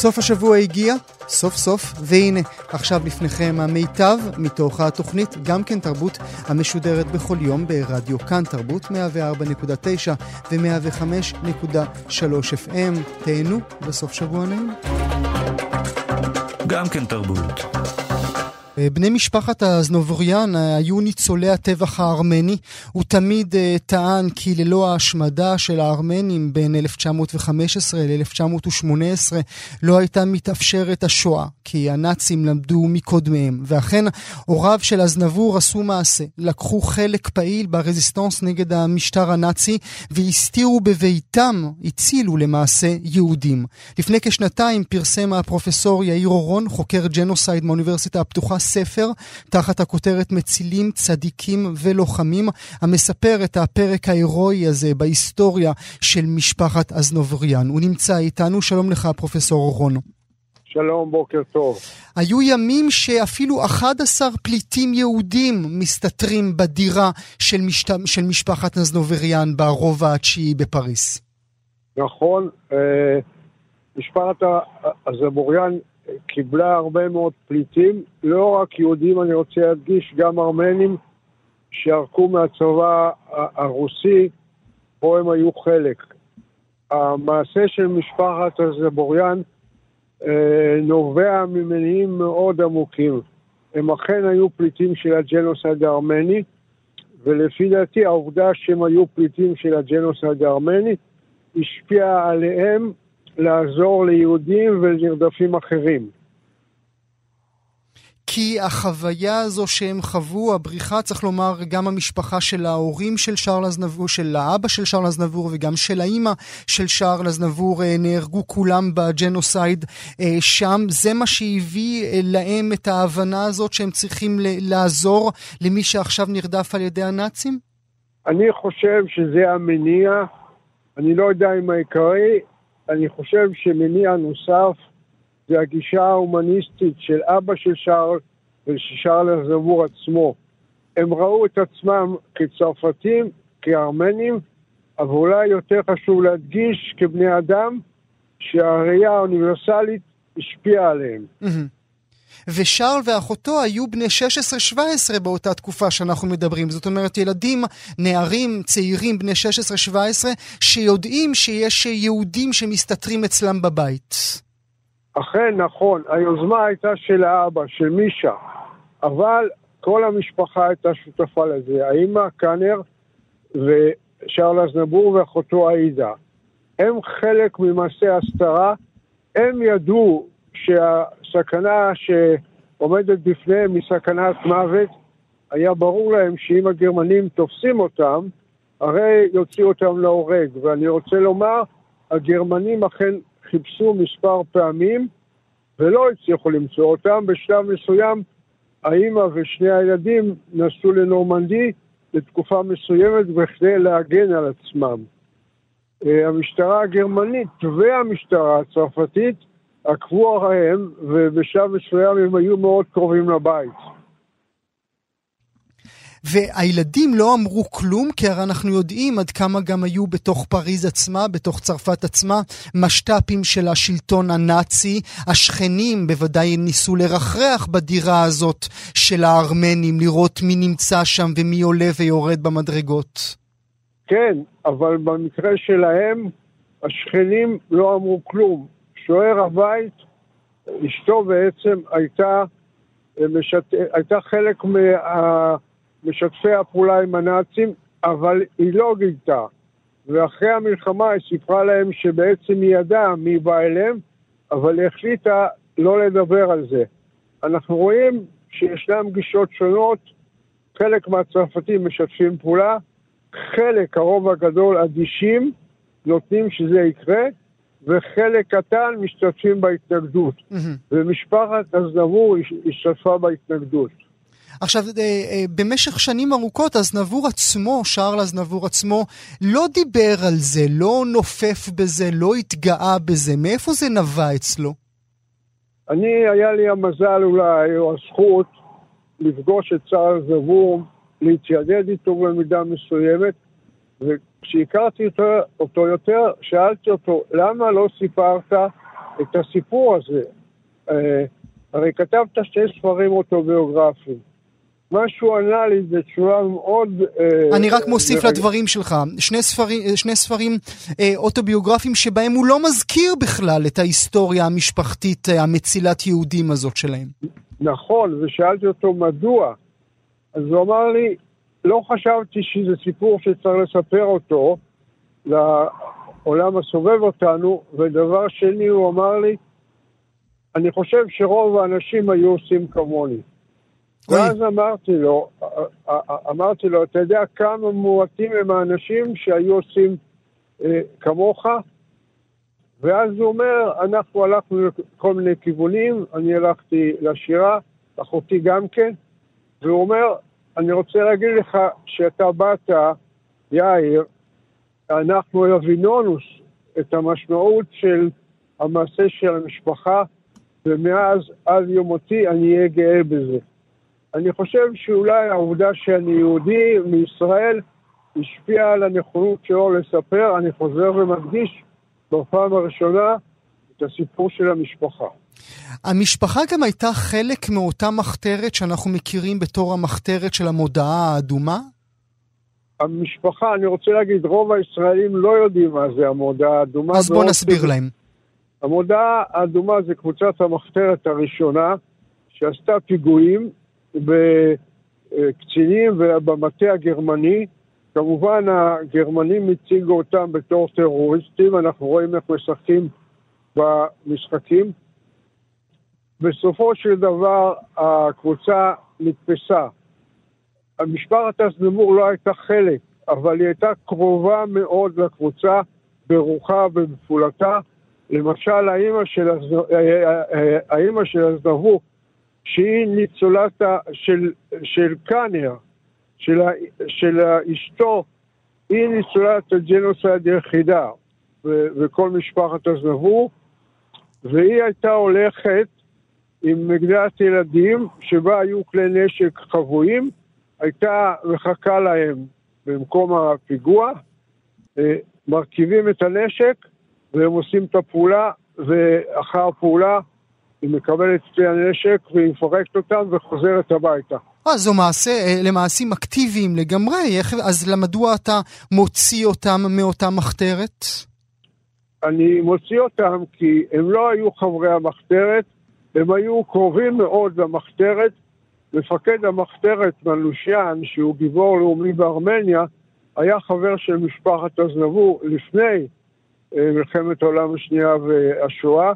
סוף השבוע הגיע, סוף סוף, והנה, עכשיו לפניכם המיטב מתוך התוכנית גם כן תרבות המשודרת בכל יום ברדיו כאן תרבות 104.9 ו-105.3 FM. תהנו בסוף שבוע נעים. גם כן תרבות. בני משפחת הזנובוריאן היו ניצולי הטבח הארמני. הוא תמיד uh, טען כי ללא ההשמדה של הארמנים בין 1915 ל-1918 לא הייתה מתאפשרת השואה, כי הנאצים למדו מקודמיהם. ואכן, הוריו של אזנבור עשו מעשה. לקחו חלק פעיל ב résistance נגד המשטר הנאצי והסתירו בביתם, הצילו למעשה יהודים. לפני כשנתיים פרסם הפרופסור יאיר אורון, חוקר genocide מהאוניברסיטה הפתוחה, ספר תחת הכותרת מצילים צדיקים ולוחמים, המספר את הפרק ההירואי הזה בהיסטוריה של משפחת אזנובריאן. הוא נמצא איתנו, שלום לך פרופסור אורון. שלום, בוקר טוב. היו ימים שאפילו 11 פליטים יהודים מסתתרים בדירה של, משת... של משפחת נזנובריאן ברובע התשיעי בפריס. נכון, משפחת הזבוריאן קיבלה הרבה מאוד פליטים, לא רק יהודים, אני רוצה להדגיש, גם ארמנים שערקו מהצבא הרוסי, פה הם היו חלק. המעשה של משפחת אזנבוריאן אה, נובע ממניעים מאוד עמוקים. הם אכן היו פליטים של ה genocide הארמני, ולפי דעתי העובדה שהם היו פליטים של ה genocide הארמני השפיעה עליהם לעזור ליהודים ולנרדפים אחרים. כי החוויה הזו שהם חוו, הבריחה, צריך לומר, גם המשפחה של ההורים של שרל אזנבור, של האבא של שרל אזנבור וגם של האימא של שרל אזנבור, נהרגו כולם בג'נוסייד שם. זה מה שהביא להם את ההבנה הזאת שהם צריכים לעזור למי שעכשיו נרדף על ידי הנאצים? אני חושב שזה המניע, אני לא יודע אם העיקרי, אני חושב שמניע נוסף זה הגישה ההומניסטית של אבא של שרל ושל שרל הזבור עצמו. הם ראו את עצמם כצרפתים, כארמנים, אבל אולי יותר חשוב להדגיש כבני אדם שהראייה האוניברסלית השפיעה עליהם. ושרל ואחותו היו בני 16-17 באותה תקופה שאנחנו מדברים. זאת אומרת, ילדים, נערים, צעירים, בני 16-17, שיודעים שיש יהודים שמסתתרים אצלם בבית. אכן, נכון. היוזמה הייתה של האבא, של מישה, אבל כל המשפחה הייתה שותפה לזה. האמא קאנר ושרל אזנבור ואחותו עאידה. הם חלק ממעשה הסתרה. הם ידעו שהסכנה שעומדת בפניהם היא סכנת מוות. היה ברור להם שאם הגרמנים תופסים אותם, הרי יוציאו אותם להורג. ואני רוצה לומר, הגרמנים אכן חיפשו מספר פעמים ולא הצליחו למצוא אותם. בשלב מסוים האימא ושני הילדים נסעו לנורמנדי לתקופה מסוימת בכדי להגן על עצמם. המשטרה הגרמנית והמשטרה הצרפתית עקבו אחריהם, ובשלב מסוים הם היו מאוד קרובים לבית. והילדים לא אמרו כלום, כי הרי אנחנו יודעים עד כמה גם היו בתוך פריז עצמה, בתוך צרפת עצמה, משת"פים של השלטון הנאצי. השכנים בוודאי ניסו לרחרח בדירה הזאת של הארמנים, לראות מי נמצא שם ומי עולה ויורד במדרגות. כן, אבל במקרה שלהם, השכנים לא אמרו כלום. שוער הבית, אשתו בעצם הייתה, משת... הייתה חלק ממשתפי הפעולה עם הנאצים, אבל היא לא גילתה. ואחרי המלחמה היא סיפרה להם שבעצם היא ידעה מי בא אליהם, אבל היא החליטה לא לדבר על זה. אנחנו רואים שישנן גישות שונות, חלק מהצרפתים משתפים פעולה, חלק, הרוב הגדול, אדישים, נותנים שזה יקרה, וחלק קטן משתתפים בהתנגדות. ומשפחת אזנבור השתתפה בהתנגדות. עכשיו, אה, אה, במשך שנים ארוכות, אזנבור עצמו, שרל אזנבור עצמו, לא דיבר על זה, לא נופף בזה, לא התגאה בזה. מאיפה זה נבע אצלו? אני, היה לי המזל אולי, או הזכות, לפגוש את שרל אזנבור, להתיידד איתו במידה מסוימת, וכשהכרתי אותו, אותו יותר, שאלתי אותו, למה לא סיפרת את הסיפור הזה? אה, הרי כתבת שתי ספרים אוטוביוגרפיים. מה שהוא ענה לי זה תשובה מאוד... אה, אני רק מוסיף לדברים שלך, שני ספרים, שני ספרים אה, אוטוביוגרפיים שבהם הוא לא מזכיר בכלל את ההיסטוריה המשפחתית אה, המצילת יהודים הזאת שלהם. נכון, ושאלתי אותו מדוע. אז הוא אמר לי, לא חשבתי שזה סיפור שצריך לספר אותו לעולם הסובב אותנו, ודבר שני הוא אמר לי, אני חושב שרוב האנשים היו עושים כמוני. ואז אמרתי לו, אמרתי לו, אתה יודע כמה מועטים הם האנשים שהיו עושים אה, כמוך? ואז הוא אומר, אנחנו הלכנו לכל מיני כיוונים, אני הלכתי לשירה, אחותי גם כן, והוא אומר, אני רוצה להגיד לך שאתה באת, יאיר, אנחנו הבינונוס את המשמעות של המעשה של המשפחה, ומאז עד יום מותי אני אהיה גאה בזה. אני חושב שאולי העובדה שאני יהודי מישראל השפיעה על הנכונות שלו לספר, אני חוזר ומדגיש בפעם הראשונה את הסיפור של המשפחה. המשפחה גם הייתה חלק מאותה מחתרת שאנחנו מכירים בתור המחתרת של המודעה האדומה? המשפחה, אני רוצה להגיד, רוב הישראלים לא יודעים מה זה המודעה האדומה. אז בוא נסביר להם. המודעה האדומה זה קבוצת המחתרת הראשונה שעשתה פיגועים בקצינים ובמטה הגרמני. כמובן הגרמנים הציגו אותם בתור טרוריסטים, אנחנו רואים איך משחקים במשחקים. בסופו של דבר הקבוצה נתפסה. משפחת אסנמור לא הייתה חלק, אבל היא הייתה קרובה מאוד לקבוצה ברוחה ובפעולתה. למשל, האימא של, האימא של אזנבור שהיא ניצולת של, של קאנר, של, של אשתו, היא ניצולת הג'נוסייד היחידה, וכל משפחת הזנבור, והיא הייתה הולכת עם מגדלת ילדים שבה היו כלי נשק חבויים, הייתה מחכה להם במקום הפיגוע, אה, מרכיבים את הנשק והם עושים את הפעולה, ואחר הפעולה היא מקבלת כלי הנשק והיא מפרקת אותם וחוזרת הביתה. אה, זו מעשה, אה, למעשים אקטיביים לגמרי, אז מדוע אתה מוציא אותם מאותה מחתרת? אני מוציא אותם כי הם לא היו חברי המחתרת, הם היו קרובים מאוד למחתרת. מפקד המחתרת מלושיאן, שהוא גיבור לאומי בארמניה, היה חבר של משפחת אזנבור לפני אה, מלחמת העולם השנייה והשואה.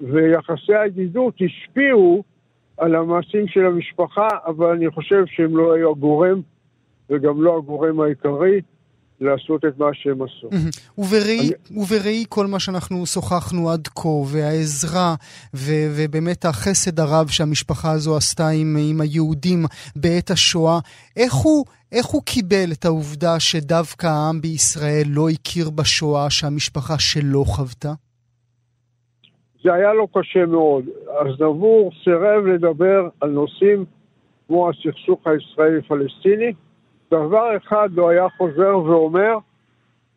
ויחסי הידידות השפיעו על המעשים של המשפחה, אבל אני חושב שהם לא היו הגורם, וגם לא הגורם העיקרי. לעשות את מה שהם עשו. ובראי, אני... ובראי כל מה שאנחנו שוחחנו עד כה, והעזרה, ו- ובאמת החסד הרב שהמשפחה הזו עשתה עם, עם היהודים בעת השואה, איך הוא, איך הוא קיבל את העובדה שדווקא העם בישראל לא הכיר בשואה שהמשפחה שלו חוותה? זה היה לו קשה מאוד. אז נבור סירב לדבר על נושאים כמו הסכסוך הישראלי-פלסטיני. דבר אחד לא היה חוזר ואומר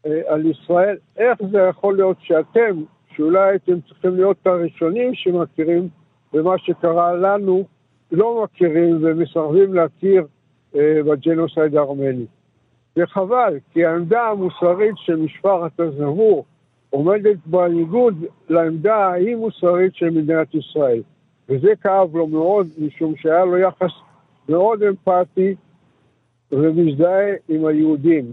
אה, על ישראל, איך זה יכול להיות שאתם, שאולי הייתם צריכים להיות הראשונים שמכירים במה שקרה לנו, לא מכירים ומסרבים להכיר אה, בג'נוסייד הארמני. וחבל, כי העמדה המוסרית של משפחת הזנבור עומדת בניגוד לעמדה האי מוסרית של מדינת ישראל. וזה כאב לו מאוד, משום שהיה לו יחס מאוד אמפתי ומזדהה עם היהודים.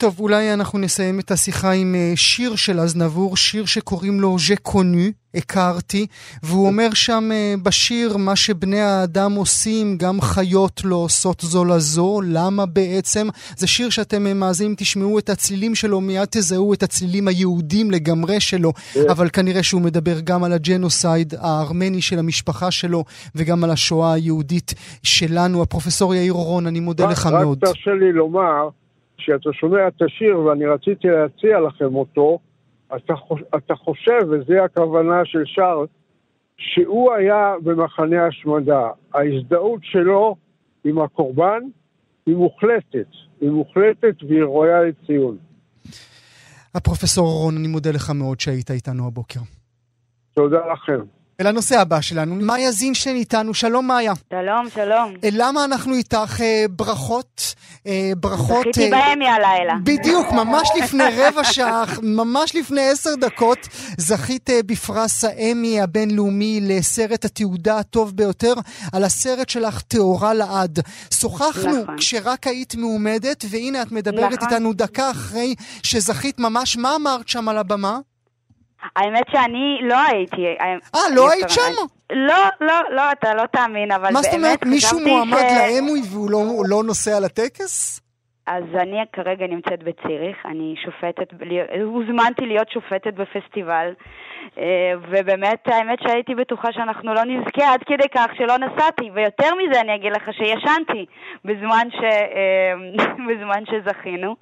טוב, אולי אנחנו נסיים את השיחה עם אה, שיר של אזנבור, שיר שקוראים לו ז'ה קונו, הכרתי, והוא אומר שם אה, בשיר מה שבני האדם עושים, גם חיות לא עושות זו לזו, למה בעצם? זה שיר שאתם אה, מאזינים, תשמעו את הצלילים שלו, מיד תזהו את הצלילים היהודים לגמרי שלו, אבל כנראה שהוא מדבר גם על הג'נוסייד הארמני של המשפחה שלו, וגם על השואה היהודית שלנו. הפרופסור יאיר אורון, אני מודה לך מאוד. רק תרשה לי לומר, כשאתה שומע את השיר, ואני רציתי להציע לכם אותו, אתה, אתה חושב, וזו הכוונה של שרל, שהוא היה במחנה השמדה. ההזדהות שלו עם הקורבן היא מוחלטת. היא מוחלטת והיא ראויה לציון. הפרופסור רון, אני מודה לך מאוד שהיית איתנו הבוקר. תודה לכם. ולנושא הבא שלנו, מאיה זינשטיין איתנו, שלום מאיה. שלום, שלום. אה, למה אנחנו איתך אה, ברכות? אה, ברכות... זכיתי באמי הלילה. בדיוק, ממש לפני רבע שעה, ממש לפני עשר דקות, זכית בפרס האמי הבינלאומי לסרט התעודה הטוב ביותר, על הסרט שלך טהורה לעד. שוחחנו נכון. כשרק היית מעומדת, והנה את מדברת נכון. איתנו דקה אחרי שזכית ממש, מה אמרת שם על הבמה? האמת שאני לא הייתי. אה, לא היית שם? לא, לא, לא, אתה לא תאמין, אבל באמת מה זאת אומרת, מישהו מועמד. לאמוי והוא לא, לא נוסע לטקס? אז אני כרגע נמצאת בציריך, אני שופטת, הוזמנתי להיות שופטת בפסטיבל, אה, ובאמת האמת שהייתי בטוחה שאנחנו לא נזכה עד כדי כך שלא נסעתי, ויותר מזה אני אגיד לך שישנתי בזמן, ש... אה, בזמן שזכינו.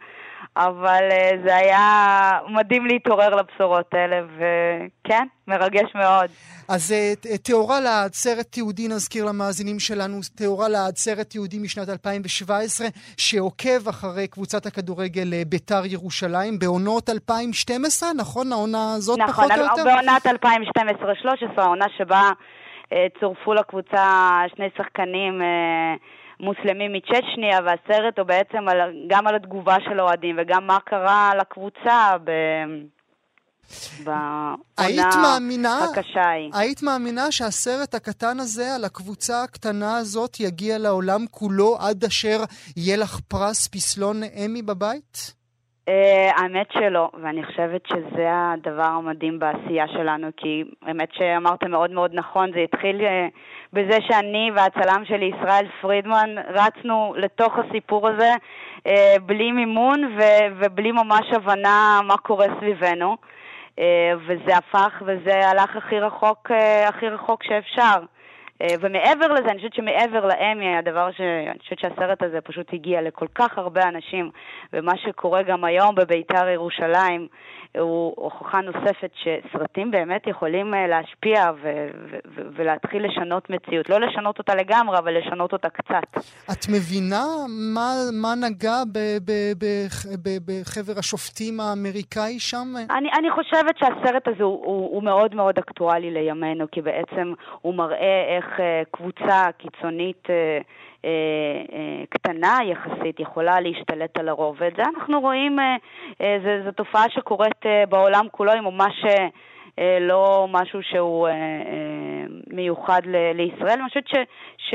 אבל uh, זה היה מדהים להתעורר לבשורות האלה, וכן, מרגש מאוד. אז uh, טהורה לעד, סרט תיעודי, נזכיר למאזינים שלנו, טהורה לעד, סרט תיעודי משנת 2017, שעוקב אחרי קבוצת הכדורגל אה, בית"ר ירושלים בעונות 2012, נכון? העונה הזאת נכון, פחות או יותר? נכון, בעונת 2012-2013, העונה שבה צורפו לקבוצה שני שחקנים... מוסלמים מצ'צ'ניה, והסרט הוא בעצם על, גם על התגובה של האוהדים וגם מה קרה לקבוצה ב... היית מאמינה, הקשה ההיא. היית מאמינה שהסרט הקטן הזה על הקבוצה הקטנה הזאת יגיע לעולם כולו עד אשר יהיה לך פרס פסלון אמי בבית? Uh, האמת שלא, ואני חושבת שזה הדבר המדהים בעשייה שלנו, כי האמת שאמרת מאוד מאוד נכון, זה התחיל uh, בזה שאני והצלם שלי, ישראל פרידמן, רצנו לתוך הסיפור הזה uh, בלי מימון ובלי ממש הבנה מה קורה סביבנו, uh, וזה הפך וזה הלך הכי רחוק, uh, הכי רחוק שאפשר. אה, ומעבר לזה, אני חושבת שמעבר לאמי, הדבר ש... אני חושבת שהסרט הזה פשוט הגיע לכל כך הרבה אנשים, ומה שקורה גם היום בביתר ירושלים, הוא הוכחה נוספת שסרטים באמת יכולים אה, להשפיע ו- ו- ולהתחיל לשנות מציאות. לא לשנות אותה לגמרי, אבל לשנות אותה קצת. את מבינה מה, מה נגע בחבר השופטים האמריקאי שם? אני, אני חושבת שהסרט הזה הוא, הוא, הוא מאוד מאוד אקטואלי לימינו, כי בעצם הוא מראה איך אה, קבוצה קיצונית... אה, קטנה יחסית יכולה להשתלט על הרוב. ואת זה אנחנו רואים, זו תופעה שקורית בעולם כולו, היא ממש לא משהו שהוא מיוחד לישראל. אני חושבת ש... ש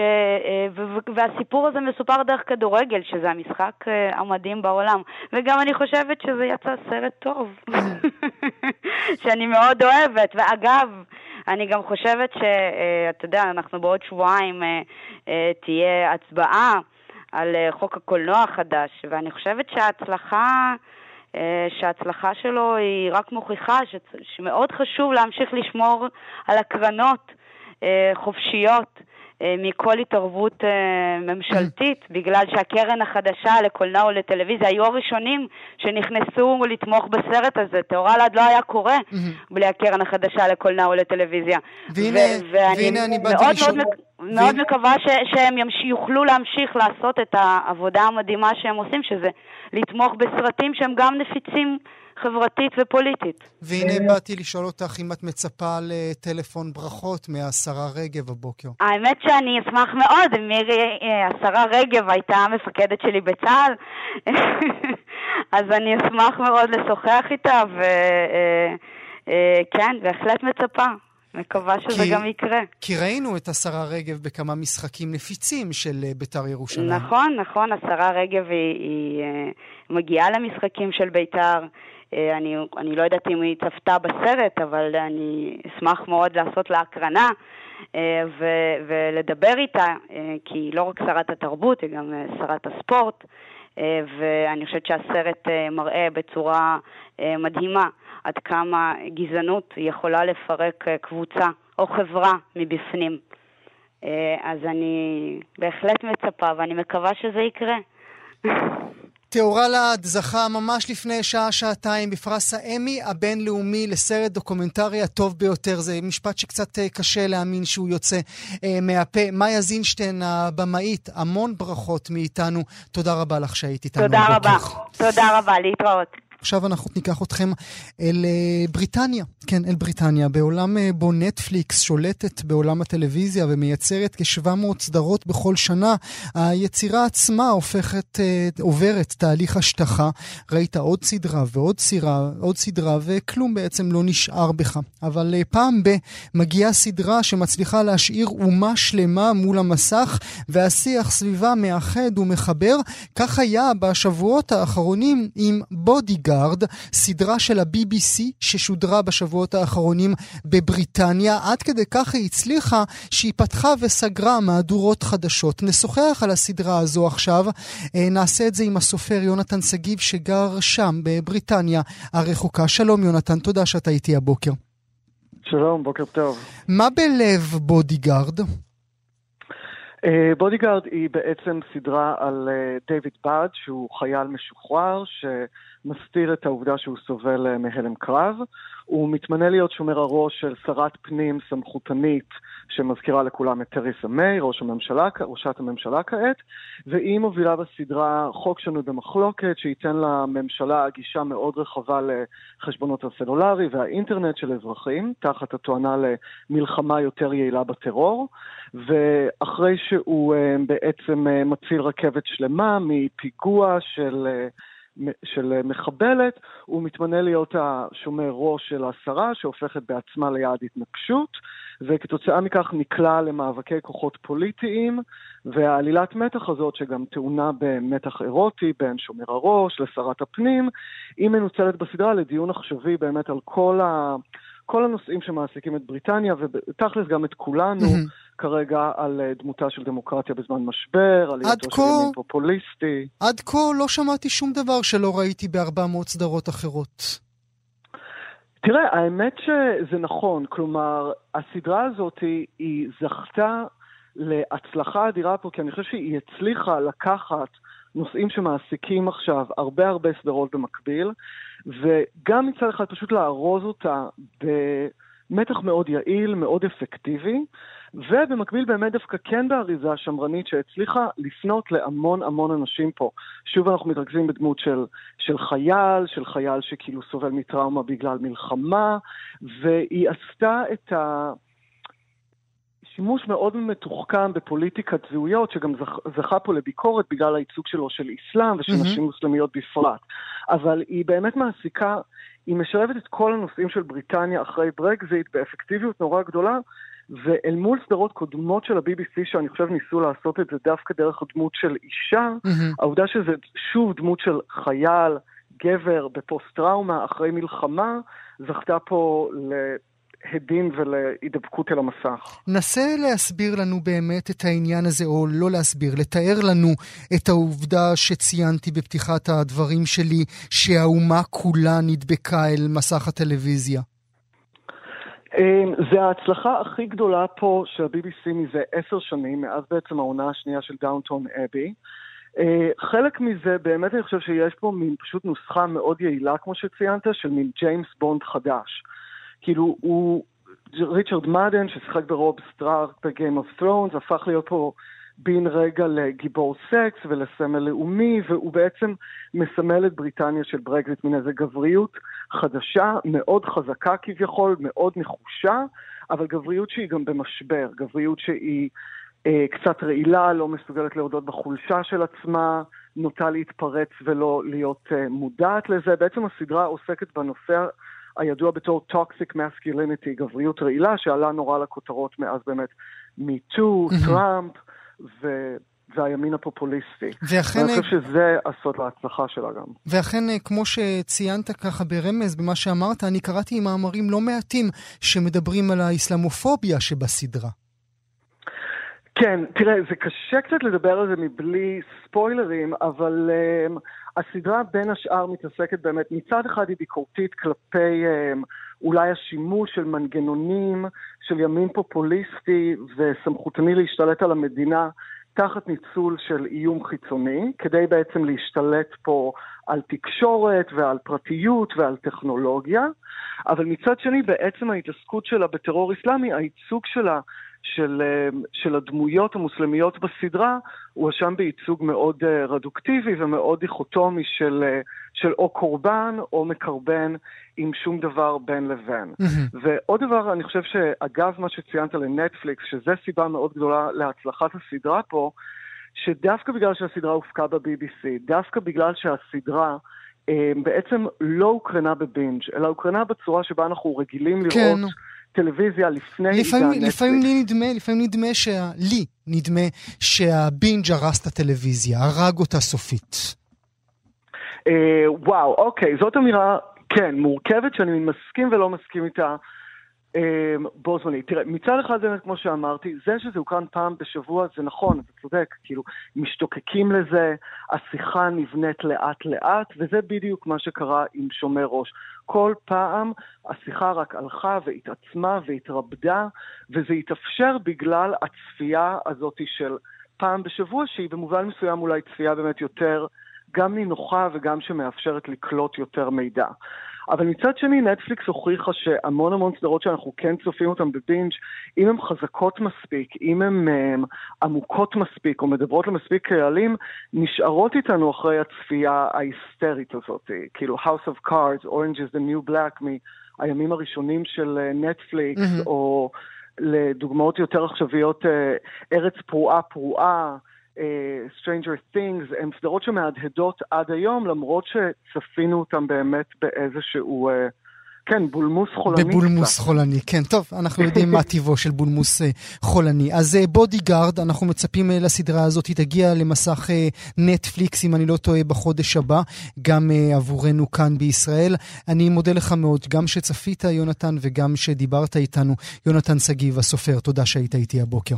והסיפור הזה מסופר דרך כדורגל, שזה המשחק המדהים בעולם. וגם אני חושבת שזה יצא סרט טוב, שאני מאוד אוהבת. ואגב, אני גם חושבת שאתה יודע, אנחנו בעוד שבועיים אה, תהיה הצבעה על אה, חוק הקולנוע החדש, ואני חושבת שההצלחה... אה, שההצלחה שלו היא רק מוכיחה שמאוד חשוב להמשיך לשמור על הקרנות חופשיות אה, מכל התערבות אה, ממשלתית, בגלל שהקרן החדשה לקולנוע ולטלוויזיה היו הראשונים שנכנסו לתמוך בסרט הזה. טהורלד לא היה קורה בלי הקרן החדשה לקולנוע ולטלוויזיה. והנה, והנה אני באתי לשאול... מאוד מקווה ש, שהם יוכלו להמשיך לעשות את העבודה המדהימה שהם עושים, שזה לתמוך בסרטים שהם גם נפיצים חברתית ופוליטית. והנה באתי לשאול אותך אם את מצפה לטלפון ברכות מהשרה רגב הבוקר. האמת שאני אשמח מאוד אם השרה רגב הייתה המפקדת שלי בצה"ל, אז אני אשמח מאוד לשוחח איתה, וכן, אה, בהחלט מצפה. מקווה שזה כי, גם יקרה. כי ראינו את השרה רגב בכמה משחקים נפיצים של בית"ר ירושלים. נכון, נכון, השרה רגב היא, היא מגיעה למשחקים של בית"ר. אני, אני לא יודעת אם היא צפתה בסרט, אבל אני אשמח מאוד לעשות לה הקרנה. ו- ולדבר איתה, כי היא לא רק שרת התרבות, היא גם שרת הספורט, ואני חושבת שהסרט מראה בצורה מדהימה עד כמה גזענות יכולה לפרק קבוצה או חברה מבפנים. אז אני בהחלט מצפה ואני מקווה שזה יקרה. ואת הרעה לעד זכה ממש לפני שעה-שעתיים בפרס האמי הבינלאומי לסרט דוקומנטרי הטוב ביותר. זה משפט שקצת אה, קשה להאמין שהוא יוצא אה, מהפה. מאיה זינשטיין, הבמאית, המון ברכות מאיתנו. תודה רבה לך שהיית איתנו. תודה רבה. תודה רבה, להתראות. עכשיו אנחנו ניקח אתכם אל אה, בריטניה, כן, אל בריטניה, בעולם אה, בו נטפליקס שולטת בעולם הטלוויזיה ומייצרת כ-700 סדרות בכל שנה, היצירה עצמה הופכת, אה, עוברת תהליך השטחה. ראית עוד סדרה ועוד סדרה, עוד סדרה, וכלום בעצם לא נשאר בך. אבל פעם ב... מגיעה סדרה שמצליחה להשאיר אומה שלמה מול המסך, והשיח סביבה מאחד ומחבר. כך היה בשבועות האחרונים עם Bodyguard. Bodyguard, סדרה של ה-BBC ששודרה בשבועות האחרונים בבריטניה, עד כדי כך היא הצליחה שהיא פתחה וסגרה מהדורות חדשות. נשוחח על הסדרה הזו עכשיו, אה, נעשה את זה עם הסופר יונתן שגיב שגר שם, בבריטניה הרחוקה. שלום יונתן, תודה שאתה איתי הבוקר. שלום, בוקר טוב. מה בלב Bodyguard? Bodyguard היא בעצם סדרה על דיוויד באד, שהוא חייל משוחרר, ש... מסתיר את העובדה שהוא סובל אה, מהלם קרב. הוא מתמנה להיות שומר הראש של שרת פנים סמכותנית שמזכירה לכולם את תריסה מיי, ראש הממשלה, ראשת הממשלה כעת, והיא מובילה בסדרה חוק שנוי במחלוקת, שייתן לממשלה גישה מאוד רחבה לחשבונות הסלולרי והאינטרנט של אזרחים, תחת התואנה למלחמה יותר יעילה בטרור. ואחרי שהוא אה, בעצם אה, מציל רכבת שלמה מפיגוע של של מחבלת, הוא מתמנה להיות השומר ראש של השרה, שהופכת בעצמה ליעד התנגשות, וכתוצאה מכך נקלע למאבקי כוחות פוליטיים, והעלילת מתח הזאת, שגם טעונה במתח אירוטי בין שומר הראש לשרת הפנים, היא מנוצלת בסדרה לדיון עכשווי באמת על כל ה... כל הנושאים שמעסיקים את בריטניה, ותכלס גם את כולנו. כרגע על אה, דמותה של דמוקרטיה בזמן משבר, על היותו של ימין פופוליסטי. עד כה לא שמעתי שום דבר שלא ראיתי ב-400 סדרות אחרות. תראה, האמת שזה נכון, כלומר, הסדרה הזאת היא, היא זכתה להצלחה אדירה פה, כי אני חושב שהיא הצליחה לקחת נושאים שמעסיקים עכשיו הרבה הרבה סדרות במקביל, וגם מצד אחד פשוט לארוז אותה במתח מאוד יעיל, מאוד אפקטיבי, ובמקביל באמת דווקא כן באריזה שמרנית שהצליחה לפנות להמון המון אנשים פה. שוב אנחנו מתרכזים בדמות של, של חייל, של חייל שכאילו סובל מטראומה בגלל מלחמה, והיא עשתה את ה... שימוש מאוד מתוחכם בפוליטיקת זהויות, שגם זכ, זכה פה לביקורת בגלל הייצוג שלו של אסלאם ושל mm-hmm. נשים מוסלמיות בפרט. אבל היא באמת מעסיקה, היא משלבת את כל הנושאים של בריטניה אחרי ברקזיט באפקטיביות נורא גדולה, ואל מול סדרות קודמות של ה-BBC, שאני חושב ניסו לעשות את זה דווקא דרך הדמות של אישה, mm-hmm. העובדה שזה שוב דמות של חייל, גבר בפוסט-טראומה אחרי מלחמה, זכתה פה ל... להדים ולהידבקות אל המסך. נסה להסביר לנו באמת את העניין הזה, או לא להסביר, לתאר לנו את העובדה שציינתי בפתיחת הדברים שלי, שהאומה כולה נדבקה אל מסך הטלוויזיה. אמ, זה ההצלחה הכי גדולה פה של ה-BBC מזה עשר שנים, מאז בעצם העונה השנייה של דאונטון אבי. אה, חלק מזה, באמת אני חושב שיש פה מין פשוט נוסחה מאוד יעילה, כמו שציינת, של מין ג'יימס בונד חדש. כאילו, הוא... ריצ'רד מאדן, ששיחק ברוב סטרארק ב Game of Thrones, הפך להיות פה בן רגע לגיבור סקס ולסמל לאומי, והוא בעצם מסמל את בריטניה של ברקזיט, מין איזה גבריות חדשה, מאוד חזקה כביכול, מאוד נחושה, אבל גבריות שהיא גם במשבר, גבריות שהיא אה, קצת רעילה, לא מסוגלת להודות בחולשה של עצמה, נוטה להתפרץ ולא להיות אה, מודעת לזה. בעצם הסדרה עוסקת בנושא הידוע בתור toxic masculinity, גבריות רעילה, שעלה נורא לכותרות מאז באמת MeToo, טראמפ, ו... והימין הפופוליסטי. ואכן... אני חושב שזה הסוד להצלחה שלה גם. ואכן, כמו שציינת ככה ברמז במה שאמרת, אני קראתי מאמרים לא מעטים שמדברים על האסלאמופוביה שבסדרה. כן, תראה, זה קשה קצת לדבר על זה מבלי ספוילרים, אבל um, הסדרה בין השאר מתעסקת באמת, מצד אחד היא ביקורתית כלפי um, אולי השימוש של מנגנונים של ימין פופוליסטי וסמכותני להשתלט על המדינה תחת ניצול של איום חיצוני, כדי בעצם להשתלט פה על תקשורת ועל פרטיות ועל טכנולוגיה, אבל מצד שני בעצם ההתעסקות שלה בטרור אסלאמי, הייצוג שלה של, אה, של הדמויות המוסלמיות בסדרה הואשם בייצוג מאוד אה, רדוקטיבי ומאוד דיכוטומי של, אה, של או קורבן או מקרבן עם שום דבר בין לבין. Mm-hmm. ועוד דבר, אני חושב שאגב מה שציינת לנטפליקס, שזו סיבה מאוד גדולה להצלחת הסדרה פה, שדווקא בגלל שהסדרה הופקה ב-BBC, דווקא בגלל שהסדרה בעצם לא הוקרנה בבינג', אלא הוקרנה בצורה שבה אנחנו רגילים לראות... כן. טלוויזיה לפני לפעמים, עידן נטפליקס. לפעמים לי נדמה, לפעמים נדמה שה... לי נדמה שהבינג' הרס את הטלוויזיה, הרג אותה סופית. אה, וואו, אוקיי, זאת אמירה, כן, מורכבת שאני מסכים ולא מסכים איתה. אמ, בו זמנית. תראה, מצד אחד באמת, כמו שאמרתי, זה שזה הוקרן פעם בשבוע זה נכון, אתה צודק, כאילו, משתוקקים לזה, השיחה נבנית לאט-לאט, וזה בדיוק מה שקרה עם שומר ראש. כל פעם השיחה רק הלכה והתעצמה והתרבדה, וזה התאפשר בגלל הצפייה הזאת של פעם בשבוע, שהיא במובן מסוים אולי צפייה באמת יותר גם נינוחה וגם שמאפשרת לקלוט יותר מידע. אבל מצד שני, נטפליקס הוכיחה שהמון המון סדרות שאנחנו כן צופים אותן בבינג', אם הן חזקות מספיק, אם הן um, עמוקות מספיק או מדברות למספיק קהלים, נשארות איתנו אחרי הצפייה ההיסטרית הזאת. כאילו House of Cards, Orange is the New Black, מהימים הראשונים של נטפליקס, uh, mm-hmm. או לדוגמאות יותר עכשוויות, uh, ארץ פרועה פרועה. Uh, Stranger Things, הן סדרות שמהדהדות עד היום, למרות שצפינו אותן באמת באיזשהו... uh, כן, בולמוס חולני. בבולמוס קצת. חולני, כן. טוב, אנחנו יודעים מה טיבו של בולמוס חולני. אז Bodyguard, אנחנו מצפים לסדרה הזאת, היא תגיע למסך נטפליקס, אם אני לא טועה, בחודש הבא, גם עבורנו כאן בישראל. אני מודה לך מאוד, גם שצפית, יונתן, וגם שדיברת איתנו. יונתן שגיב, הסופר, תודה שהיית איתי הבוקר.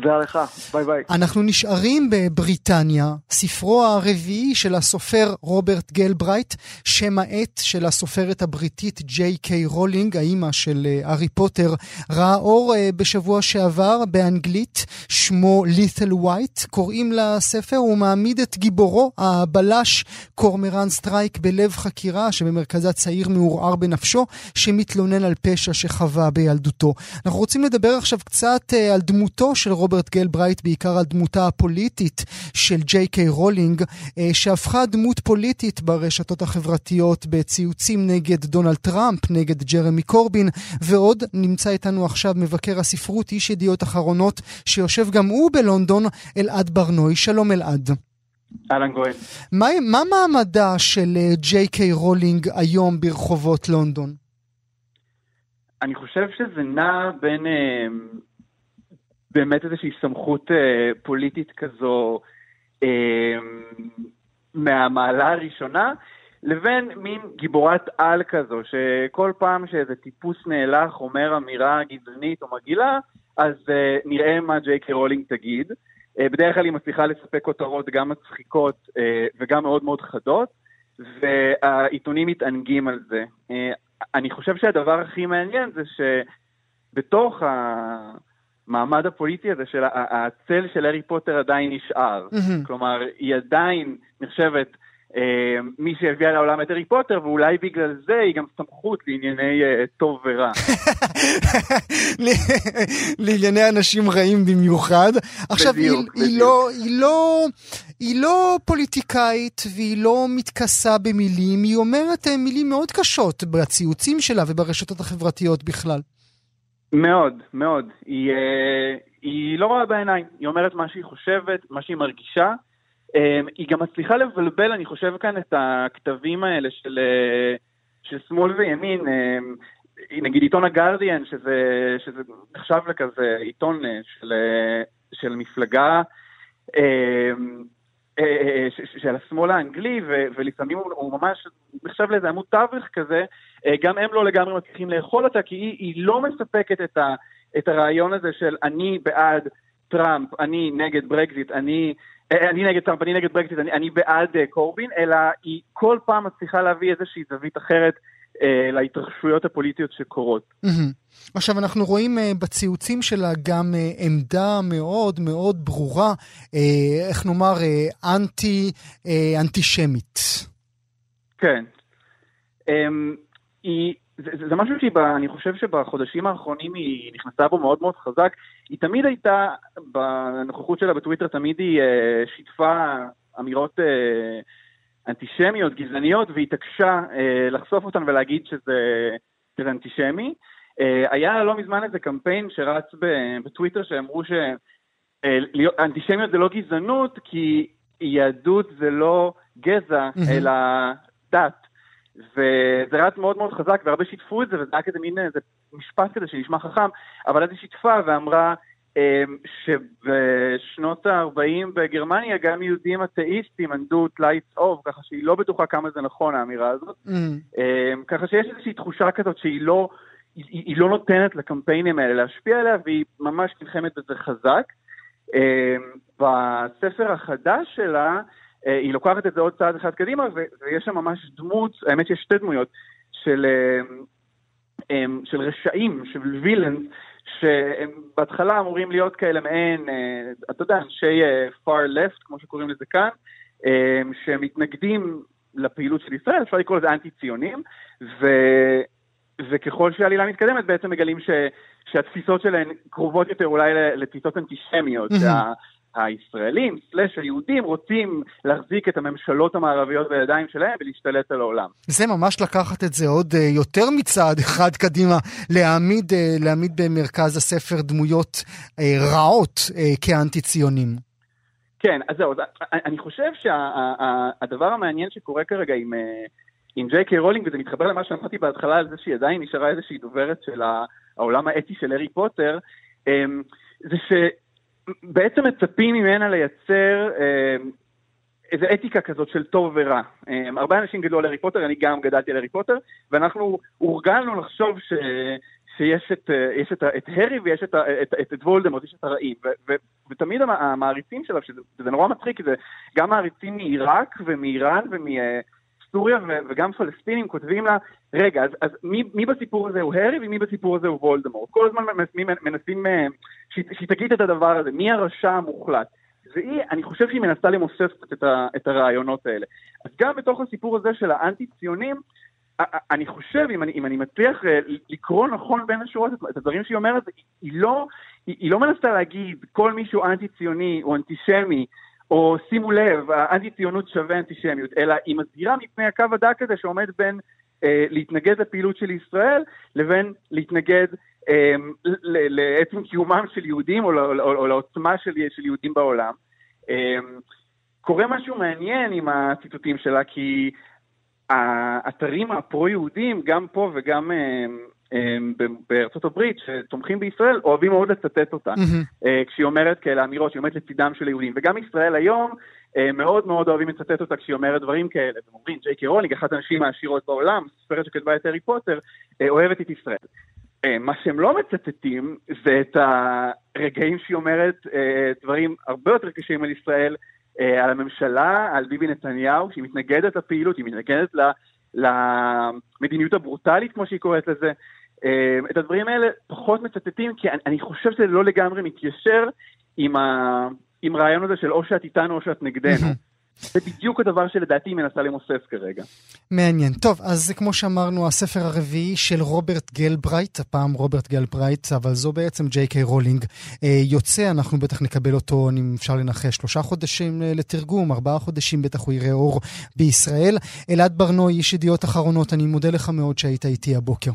תודה לך, ביי ביי. אנחנו נשארים בבריטניה, ספרו הרביעי של הסופר רוברט גלברייט, שם העט של הסופרת הבריטית ג'יי קיי רולינג, האימא של אה, הארי פוטר, ראה אור אה, בשבוע שעבר באנגלית, שמו Lethal White, קוראים לספר, הוא מעמיד את גיבורו, הבלש קורמורן סטרייק בלב חקירה שבמרכזה צעיר מעורער בנפשו, שמתלונן על פשע שחווה בילדותו. אנחנו רוצים לדבר עכשיו קצת אה, על דמותו של רוברט גלברייט בעיקר על דמותה הפוליטית של ג'יי קיי רולינג, אה, שהפכה דמות פוליטית ברשתות החברתיות בציוצים נגד דונלד טראמפ, נגד ג'רמי קורבין, ועוד נמצא איתנו עכשיו מבקר הספרות, איש ידיעות אחרונות, שיושב גם הוא בלונדון, אלעד ברנוי. שלום אלעד. אהלן גואל. מה, מה מעמדה של אה, ג'יי קיי רולינג היום ברחובות לונדון? אני חושב שזה נע בין אה, באמת איזושהי סמכות אה, פוליטית כזו אה, מהמעלה הראשונה, לבין מין גיבורת על כזו, שכל פעם שאיזה טיפוס נאלח אומר אמירה גזענית או מגעילה, אז אה, נראה מה ג'יי קי רולינג תגיד. אה, בדרך כלל היא מצליחה לספק כותרות גם מצחיקות אה, וגם מאוד מאוד חדות, והעיתונים מתענגים על זה. אה, אני חושב שהדבר הכי מעניין זה שבתוך ה... המעמד הפוליטי הזה של הצל של הארי פוטר עדיין נשאר. Mm-hmm. כלומר, היא עדיין נחשבת אה, מי שהביאה לעולם את הארי פוטר, ואולי בגלל זה היא גם סמכות לענייני אה, טוב ורע. לענייני אנשים רעים במיוחד. עכשיו, בדיוק, היא, בדיוק. היא, לא, היא, לא, היא לא פוליטיקאית והיא לא מתכסה במילים, היא אומרת אה, מילים מאוד קשות בציוצים שלה וברשתות החברתיות בכלל. מאוד, מאוד. היא, uh, היא לא רואה בעיניים, היא אומרת מה שהיא חושבת, מה שהיא מרגישה. Um, היא גם מצליחה לבלבל, אני חושב כאן, את הכתבים האלה של, uh, של שמאל וימין, נגיד עיתון הגרדיאן, שזה, שזה נחשב לכזה עיתון של, של מפלגה של השמאל האנגלי, ולפעמים הוא ממש נחשב לאיזה עמוד תווך כזה, גם הם לא לגמרי מצליחים לאכול אותה, כי היא, היא לא מספקת את, ה, את הרעיון הזה של אני בעד טראמפ, אני נגד ברקזיט, אני, אני נגד טראמפ, אני נגד ברקזיט, אני, אני בעד קורבין, אלא היא כל פעם מצליחה להביא איזושהי זווית אחרת אה, להתרחשויות הפוליטיות שקורות. עכשיו אנחנו רואים אה, בציוצים שלה גם אה, עמדה מאוד מאוד ברורה, איך נאמר, אנטי, אנטישמית. כן. אמ, היא, זה, זה משהו שאני חושב שבחודשים האחרונים היא נכנסה בו מאוד מאוד חזק. היא תמיד הייתה, בנוכחות שלה בטוויטר, תמיד היא שיתפה אמירות אנטישמיות, גזעניות, והתעקשה אה, לחשוף אותן ולהגיד שזה, שזה אנטישמי. אה, היה לא מזמן איזה קמפיין שרץ בטוויטר שאמרו שאנטישמיות אה, זה לא גזענות, כי יהדות זה לא גזע. אלא דת. וזה רץ מאוד מאוד חזק, והרבה שיתפו את זה, וזה היה כזה מין איזה משפט כזה שנשמע חכם, אבל אז היא שיתפה ואמרה, אמ, שבשנות ה-40 בגרמניה גם יהודים אתאיסטים ענדו טלאי צהוב, ככה שהיא לא בטוחה כמה זה נכון האמירה הזאת. Mm. אמ, ככה שיש איזושהי תחושה כזאת שהיא לא, היא, היא לא נותנת לקמפיינים האלה להשפיע עליה, והיא ממש נלחמת בזה חזק. אמ, בספר החדש שלה, אה, היא לוקחת את זה עוד צעד אחד קדימה, ויש שם ממש דמות, האמת שיש שתי דמויות, של, של רשעים, של וילאנס, שהם בהתחלה אמורים להיות כאלה מעין, אה, אתה יודע, אנשי אה, far left, כמו שקוראים לזה כאן, אה, שמתנגדים לפעילות של ישראל, אפשר לקרוא לזה אנטי-ציונים, ו... וככל שהעלילה מתקדמת בעצם מגלים ש... שהתפיסות שלהן קרובות יותר אולי לתפיסות אנטישמיות. Mm-hmm. הישראלים, סלאש היהודים, רוצים להחזיק את הממשלות המערביות בידיים שלהם ולהשתלט על העולם. זה ממש לקחת את זה עוד uh, יותר מצעד אחד קדימה, להעמיד, uh, להעמיד במרכז הספר דמויות uh, רעות כאנטי-ציונים. כן, אז זהו, אני חושב שהדבר שה, המעניין שקורה כרגע עם, עם ג'יי קיי רולינג, וזה מתחבר למה שאמרתי בהתחלה על זה שהיא עדיין נשארה איזושהי דוברת של העולם האתי של הארי פוטר, זה ש... בעצם מצפים ממנה לייצר אה, איזו אתיקה כזאת של טוב ורע. אה, הרבה אנשים גדלו על הארי פוטר, אני גם גדלתי על הארי פוטר, ואנחנו הורגלנו לחשוב ש... שיש את, אה, את, את הרי ויש את, את, את, את וולדמורט, יש את הרעים. ו, ו, ותמיד המעריצים שלו, שזה נורא מצחיק, זה גם מעריצים מעיראק ומאיראן ומ... סוריה וגם פלסטינים כותבים לה, רגע, אז, אז מי, מי בסיפור הזה הוא הארי ומי בסיפור הזה הוא וולדמורט? כל הזמן מנסים, מנסים אה, שהיא תגיד את הדבר הזה, מי הרשע המוחלט? והיא, אני חושב שהיא מנסה למוסס את, ה, את הרעיונות האלה. אז גם בתוך הסיפור הזה של האנטי-ציונים, אני חושב, אם אני, אם אני מצליח אה, לקרוא נכון בין השורות את הדברים שהיא אומרת, היא לא, היא, היא לא מנסה להגיד כל מי שהוא אנטי-ציוני או אנטישמי או שימו לב, האנטי-ציונות שווה אנטישמיות, אלא היא מסגירה מפני הקו הדק הזה שעומד בין אה, להתנגד לפעילות של ישראל לבין להתנגד אה, לעצם קיומם של יהודים או, או, או, או לעוצמה של, של יהודים בעולם. אה, קורה משהו מעניין עם הציטוטים שלה, כי האתרים הפרו-יהודים, גם פה וגם אה, בארצות הברית שתומכים בישראל אוהבים מאוד לצטט אותה. Mm-hmm. כשהיא אומרת כאלה אמירות, שהיא אומרת לצידם של היהודים. וגם ישראל היום אה, מאוד מאוד אוהבים לצטט אותה כשהיא אומרת דברים כאלה. הם אומרים, ג'יי קי רולינג, אחת הנשים העשירות בעולם, סופרת שכתבה את הארי פוטר, אה, אוהבת את ישראל. מה שהם לא מצטטים זה את הרגעים שהיא אומרת דברים הרבה יותר קשים על ישראל, על הממשלה, על ביבי נתניהו, שהיא מתנגדת לפעילות, היא מתנגדת למדיניות הברוטלית, כמו שהיא קוראת לזה. אמ, את הדברים האלה פחות מצטטים, כי אני חושב שזה לא לגמרי מתיישר עם, ה, עם רעיון הזה של או שאת איתנו או שאת נגדנו. זה בדיוק הדבר שלדעתי היא מנסה למוסס כרגע. מעניין. טוב, אז כמו שאמרנו, הספר הרביעי של רוברט גלברייט, הפעם רוברט גלברייט, אבל זו בעצם ג'יי קיי רולינג, אה, יוצא, אנחנו בטח נקבל אותו, אם אפשר לנחש, שלושה חודשים אה, לתרגום, ארבעה חודשים בטח הוא יראה אור בישראל. אלעד ברנועי, איש ידיעות אחרונות, אני מודה לך מאוד שהיית איתי הבוקר.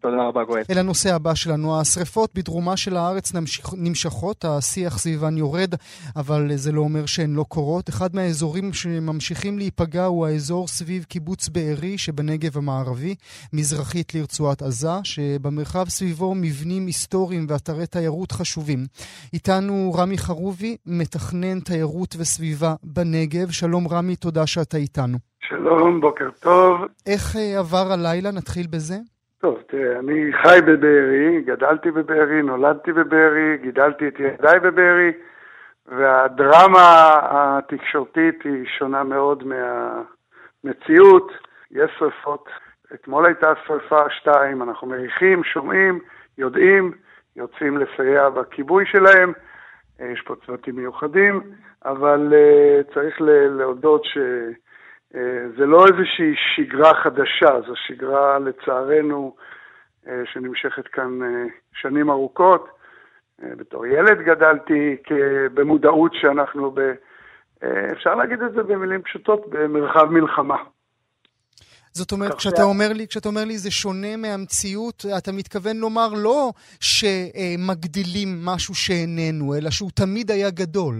תודה רבה, גואל. אל הנושא הבא שלנו, השריפות בדרומה של הארץ נמשכ... נמשכות, השיח סביבן יורד, אבל זה לא אומר שהן לא קורות. אחד מהאזורים שממשיכים להיפגע הוא האזור סביב קיבוץ בארי שבנגב המערבי, מזרחית לרצועת עזה, שבמרחב סביבו מבנים היסטוריים ואתרי תיירות חשובים. איתנו רמי חרובי, מתכנן תיירות וסביבה בנגב. שלום רמי, תודה שאתה איתנו. שלום, בוקר טוב. איך אה, עבר הלילה? נתחיל בזה. טוב, תראה, אני חי בבארי, גדלתי בבארי, נולדתי בבארי, גידלתי את ילדיי בבארי, והדרמה התקשורתית היא שונה מאוד מהמציאות. יש שרפות. אתמול הייתה שרפה שתיים, אנחנו מריחים, שומעים, יודעים, יוצאים לסייע בכיבוי שלהם. יש פה צוותים מיוחדים, אבל uh, צריך להודות ש... אה, זה לא איזושהי שגרה חדשה, זו שגרה לצערנו אה, שנמשכת כאן אה, שנים ארוכות. בתור ילד גדלתי במודעות שאנחנו, ב, אפשר להגיד את זה במילים פשוטות, במרחב מלחמה. זאת אומרת, כשאתה אומר, לי, כשאתה אומר לי זה שונה מהמציאות, אתה מתכוון לומר לא שמגדילים משהו שאיננו, אלא שהוא תמיד היה גדול.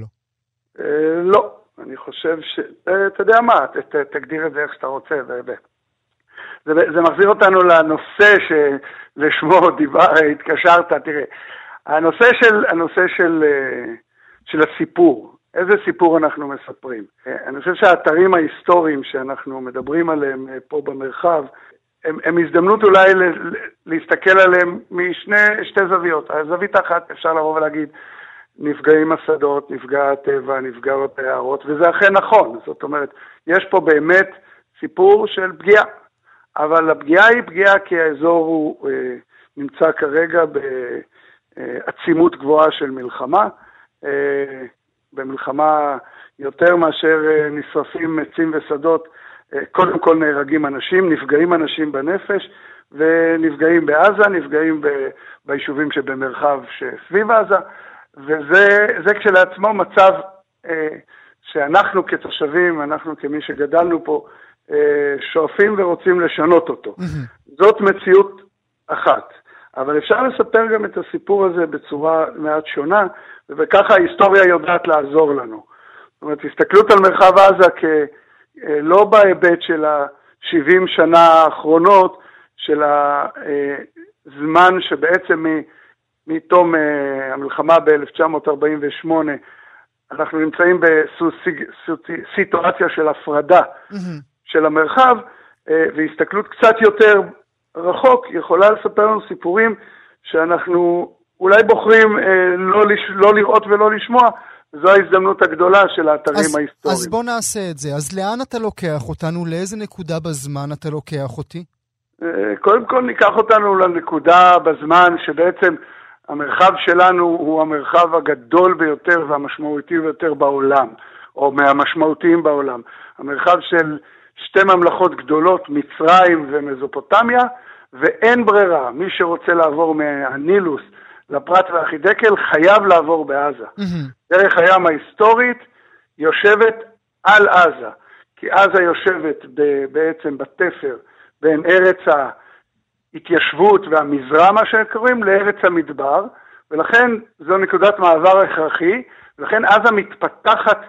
לא, אני חושב ש... אה, אתה יודע מה, ת, תגדיר את זה איך שאתה רוצה. זה, זה, זה מחזיר אותנו לנושא שלשמו דיבר, התקשרת. תראה, הנושא של, הנושא של, אה, של הסיפור, איזה סיפור אנחנו מספרים? אה, אני חושב שהאתרים ההיסטוריים שאנחנו מדברים עליהם פה במרחב, הם, הם הזדמנות אולי ל, להסתכל עליהם משתי זוויות. הזווית האחת, אפשר לבוא ולהגיד, נפגעים השדות, נפגע הטבע, נפגעות היערות, וזה אכן נכון. זאת אומרת, יש פה באמת סיפור של פגיעה, אבל הפגיעה היא פגיעה כי האזור הוא אה, נמצא כרגע בעצימות גבוהה של מלחמה. אה, במלחמה יותר מאשר אה, נשרפים עצים ושדות, אה, קודם כל נהרגים אנשים, נפגעים אנשים בנפש, ונפגעים בעזה, נפגעים ב, ביישובים שבמרחב שסביב עזה. וזה כשלעצמו מצב אה, שאנחנו כתושבים, אנחנו כמי שגדלנו פה, אה, שואפים ורוצים לשנות אותו. Mm-hmm. זאת מציאות אחת. אבל אפשר לספר גם את הסיפור הזה בצורה מעט שונה, וככה ההיסטוריה יודעת לעזור לנו. זאת אומרת, הסתכלות על מרחב עזה כ... אה, לא בהיבט של ה-70 שנה האחרונות, של הזמן שבעצם מתום uh, המלחמה ב-1948, אנחנו נמצאים בסיטואציה של הפרדה mm-hmm. של המרחב, uh, והסתכלות קצת יותר רחוק יכולה לספר לנו סיפורים שאנחנו אולי בוחרים uh, לא, לש... לא לראות ולא לשמוע, זו ההזדמנות הגדולה של האתרים אז, ההיסטוריים. אז בוא נעשה את זה. אז לאן אתה לוקח אותנו? לאיזה נקודה בזמן אתה לוקח אותי? קודם כל ניקח אותנו לנקודה בזמן שבעצם המרחב שלנו הוא המרחב הגדול ביותר והמשמעותי ביותר בעולם, או מהמשמעותיים בעולם. המרחב של שתי ממלכות גדולות, מצרים ומזופוטמיה, ואין ברירה, מי שרוצה לעבור מהנילוס לפרת והחידקל חייב לעבור בעזה. Mm-hmm. דרך הים ההיסטורית יושבת על עזה, כי עזה יושבת בעצם בתפר בין ארץ ה... ההתיישבות והמזרע, מה שקוראים, לארץ המדבר, ולכן זו נקודת מעבר הכרחי, ולכן עזה מתפתחת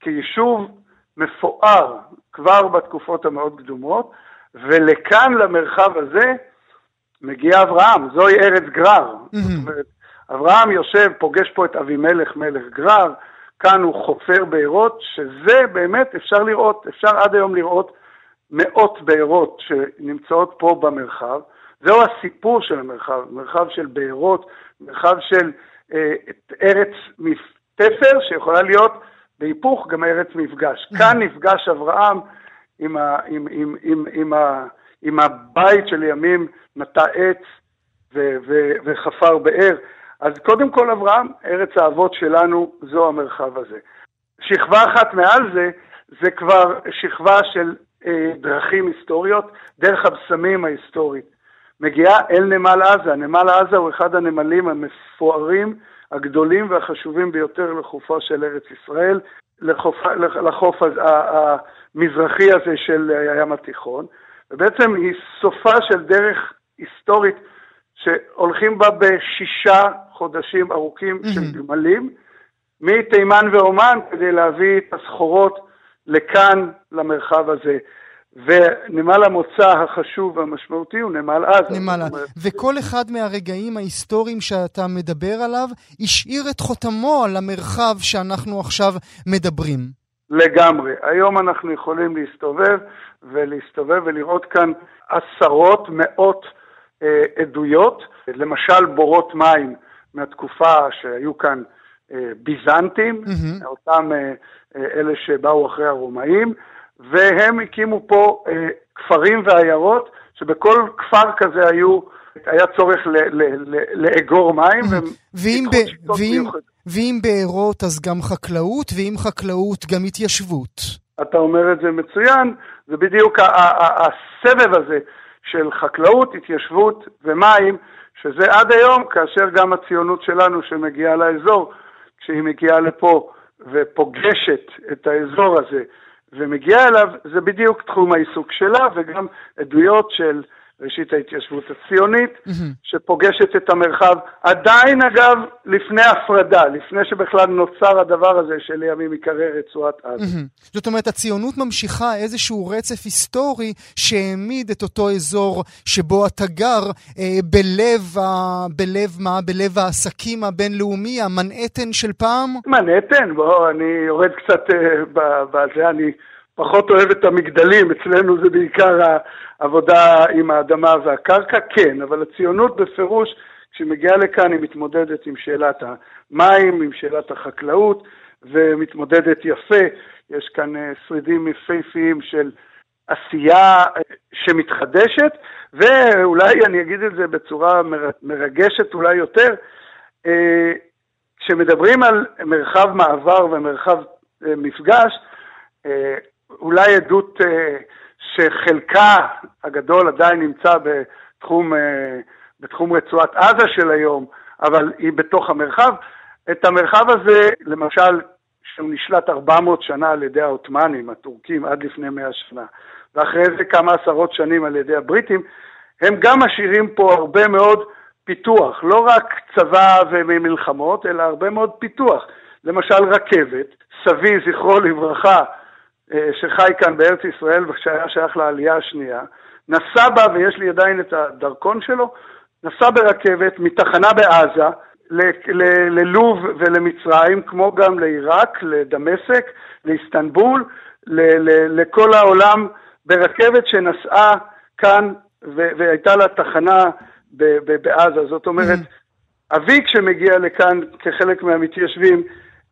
כיישוב מפואר כבר בתקופות המאוד קדומות, ולכאן, למרחב הזה, מגיע אברהם, זוהי ארץ גרר. Mm-hmm. זאת אומרת, אברהם יושב, פוגש פה את אבימלך מלך גרר, כאן הוא חופר בארות, שזה באמת אפשר לראות, אפשר עד היום לראות מאות בארות שנמצאות פה במרחב, זהו הסיפור של המרחב, מרחב של בארות, מרחב של אה, ארץ תפר שיכולה להיות בהיפוך גם ארץ מפגש. Mm-hmm. כאן נפגש אברהם עם, ה, עם, עם, עם, עם, ה, עם הבית שלימים נטע עץ ו, ו, וחפר באר. אז קודם כל אברהם, ארץ האבות שלנו, זו המרחב הזה. שכבה אחת מעל זה, זה כבר שכבה של אה, דרכים היסטוריות, דרך הבשמים ההיסטורית. מגיעה אל נמל עזה. נמל עזה הוא אחד הנמלים המפוארים, הגדולים והחשובים ביותר לחופה של ארץ ישראל, לחוף, לחוף המזרחי הזה של הים התיכון, ובעצם היא סופה של דרך היסטורית שהולכים בה בשישה חודשים ארוכים mm-hmm. של גמלים, מתימן ועומאן כדי להביא את הסחורות לכאן, למרחב הזה. ונמל המוצא החשוב והמשמעותי הוא נמל עזה. נמל עזה. וכל אחד מהרגעים ההיסטוריים שאתה מדבר עליו השאיר את חותמו על המרחב שאנחנו עכשיו מדברים. לגמרי. היום אנחנו יכולים להסתובב ולהסתובב ולראות כאן עשרות, מאות אה, עדויות, למשל בורות מים מהתקופה שהיו כאן אה, ביזנטים, mm-hmm. אותם אה, אה, אלה שבאו אחרי הרומאים, והם הקימו פה אה, כפרים ועיירות, שבכל כפר כזה היו, היה צורך ל, ל, ל, לאגור מים. ואם, ב, ואם, ואם בארות אז גם חקלאות, ואם חקלאות גם התיישבות. אתה אומר את זה מצוין, זה בדיוק הסבב הזה של חקלאות, התיישבות ומים, שזה עד היום, כאשר גם הציונות שלנו שמגיעה לאזור, כשהיא מגיעה לפה ופוגשת את האזור הזה ומגיעה אליו, זה בדיוק תחום העיסוק שלה, וגם עדויות של ראשית ההתיישבות הציונית, mm-hmm. שפוגשת את המרחב, עדיין אגב לפני הפרדה, לפני שבכלל נוצר הדבר הזה שלימים ייקרא רצועת עזה. Mm-hmm. זאת אומרת, הציונות ממשיכה איזשהו רצף היסטורי שהעמיד את אותו אזור שבו אתה גר אה, בלב, ה... בלב מה? בלב העסקים הבינלאומי, המנהטן של פעם? מנהטן? בוא, אני יורד קצת אה, בזה, אני... פחות אוהב את המגדלים, אצלנו זה בעיקר העבודה עם האדמה והקרקע, כן, אבל הציונות בפירוש, כשהיא מגיעה לכאן, היא מתמודדת עם שאלת המים, עם שאלת החקלאות, ומתמודדת יפה. יש כאן אה, שרידים יפהפיים של עשייה אה, שמתחדשת, ואולי אני אגיד את זה בצורה מרגשת אולי יותר, אה, כשמדברים על מרחב מעבר ומרחב מפגש, אולי עדות אה, שחלקה הגדול עדיין נמצא בתחום, אה, בתחום רצועת עזה של היום, אבל היא בתוך המרחב. את המרחב הזה, למשל, שהוא נשלט 400 שנה על ידי העות'מאנים, הטורקים, עד לפני 100 שנה, ואחרי זה כמה עשרות שנים על ידי הבריטים, הם גם משאירים פה הרבה מאוד פיתוח, לא רק צבא ומלחמות, אלא הרבה מאוד פיתוח. למשל רכבת, סבי, זכרו לברכה, שחי כאן בארץ ישראל ושהיה שייך לעלייה השנייה, נסע בה, ויש לי עדיין את הדרכון שלו, נסע ברכבת מתחנה בעזה ללוב ולמצרים, כמו גם לעיראק, לדמשק, לאיסטנבול, לכל העולם, ברכבת שנסעה כאן והייתה לה תחנה בעזה. זאת אומרת, mm-hmm. אבי כשמגיע לכאן כחלק מהמתיישבים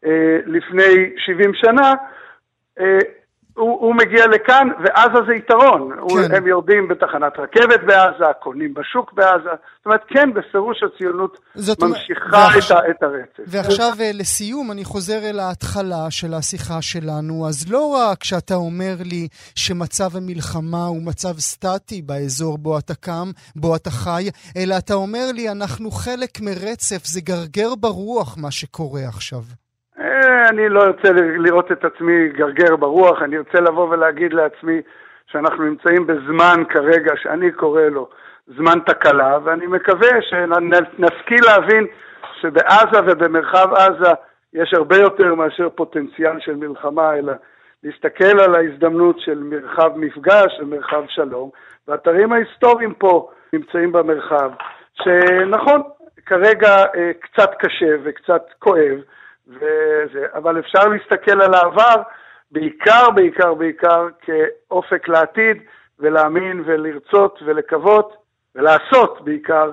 אה, לפני 70 שנה, אה, הוא, הוא מגיע לכאן, ועזה זה יתרון. כן. הם יורדים בתחנת רכבת בעזה, קונים בשוק בעזה. זאת אומרת, כן, בפירוש הציונות ממשיכה ועכשיו, את, את הרצף. ועכשיו, אה, לסיום, אני חוזר אל ההתחלה של השיחה שלנו. אז לא רק שאתה אומר לי שמצב המלחמה הוא מצב סטטי באזור בו אתה קם, בו אתה חי, אלא אתה אומר לי, אנחנו חלק מרצף, זה גרגר ברוח מה שקורה עכשיו. אני לא ארצה לראות את עצמי גרגר ברוח, אני ארצה לבוא ולהגיד לעצמי שאנחנו נמצאים בזמן כרגע, שאני קורא לו זמן תקלה, ואני מקווה שנשכיל להבין שבעזה ובמרחב עזה יש הרבה יותר מאשר פוטנציאל של מלחמה, אלא להסתכל על ההזדמנות של מרחב מפגש ומרחב שלום, והאתרים ההיסטוריים פה נמצאים במרחב, שנכון, כרגע אה, קצת קשה וקצת כואב, וזה, אבל אפשר להסתכל על העבר בעיקר, בעיקר, בעיקר כאופק לעתיד, ולהאמין ולרצות ולקוות ולעשות בעיקר,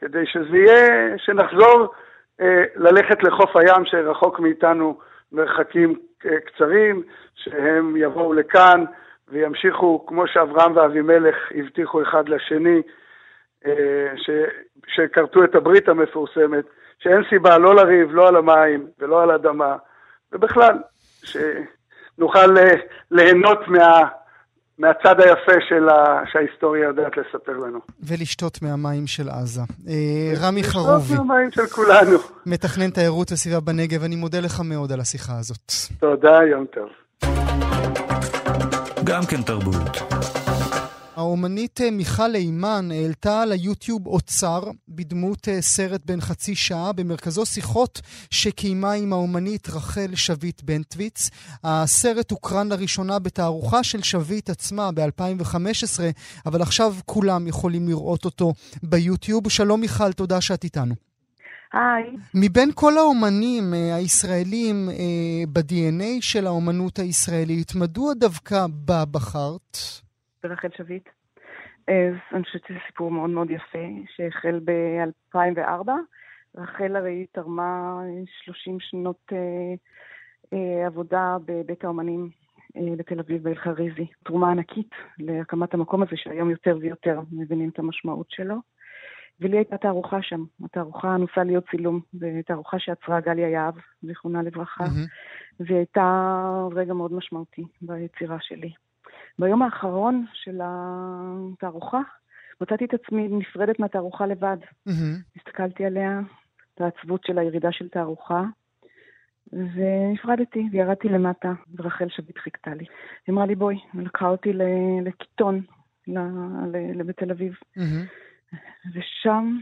כדי שזה יהיה, שנחזור אה, ללכת לחוף הים שרחוק מאיתנו מרחקים אה, קצרים, שהם יבואו לכאן וימשיכו, כמו שאברהם ואבימלך הבטיחו אחד לשני, אה, שכרתו את הברית המפורסמת, שאין סיבה לא לריב, לא על המים ולא על האדמה, ובכלל, שנוכל אה, ליהנות מה, מהצד היפה של ה... שההיסטוריה יודעת לספר לנו. ולשתות מהמים של עזה. אה, רמי חרובי. לשתות מהמים של כולנו. מתכנן תיירות וסביבה בנגב, אני מודה לך מאוד על השיחה הזאת. תודה, יום טוב. גם כן תרבות. האומנית אה, מיכל אימן העלתה ליוטיוב אוצר בדמות אה, סרט בן חצי שעה, במרכזו שיחות שקיימה עם האומנית רחל שביט בנטוויץ. הסרט הוקרן לראשונה בתערוכה של שביט עצמה ב-2015, אבל עכשיו כולם יכולים לראות אותו ביוטיוב. שלום מיכל, תודה שאת איתנו. היי. מבין כל האומנים אה, הישראלים אה, ב-DNA של האומנות הישראלית, מדוע דווקא בה בחרת? ברחל שביט. אז אני חושבת שזה סיפור מאוד מאוד יפה, שהחל ב-2004. רחל הרי תרמה 30 שנות אה, אה, עבודה בבית האומנים אה, בתל אביב, באל-חריזי. תרומה ענקית להקמת המקום הזה, שהיום יותר ויותר מבינים את המשמעות שלו. ולי הייתה תערוכה שם. התערוכה נוסעה להיות צילום, ותערוכה שעצרה גליה יהב, זיכרונה לברכה, mm-hmm. והיא הייתה רגע מאוד משמעותי ביצירה שלי. ביום האחרון של התערוכה, מצאתי את עצמי נפרדת מהתערוכה לבד. Mm-hmm. הסתכלתי עליה, את העצבות של הירידה של תערוכה, ונפרדתי, וירדתי למטה, ורחל שביט חיכתה לי. היא אמרה לי, בואי, לקחה אותי לקיטון, בתל אביב. Mm-hmm. ושם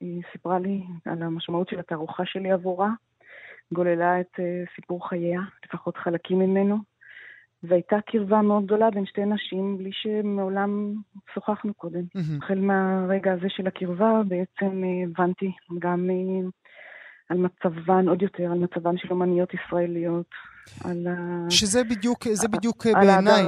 היא סיפרה לי על המשמעות של התערוכה שלי עבורה, גוללה את אה, סיפור חייה, לפחות חלקים ממנו, והייתה קרבה מאוד גדולה בין שתי נשים בלי שמעולם שוחחנו קודם. Mm-hmm. החל מהרגע הזה של הקרבה בעצם אה, הבנתי גם אה, על מצבן, עוד יותר, על מצבן של אומניות ישראליות, על ה... שזה בדיוק, זה בדיוק בעיניי,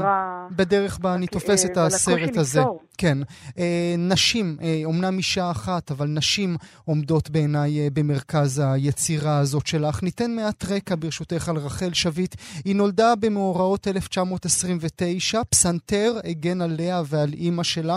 בדרך בה אני תופס את הסרט הזה. ליצור. כן. אה, נשים, אומנם אה, אישה אחת, אבל נשים עומדות בעיניי אה, במרכז היצירה הזאת שלך. ניתן מעט רקע ברשותך על רחל שביט. היא נולדה במאורעות 1929, פסנתר הגן עליה ועל אימא שלה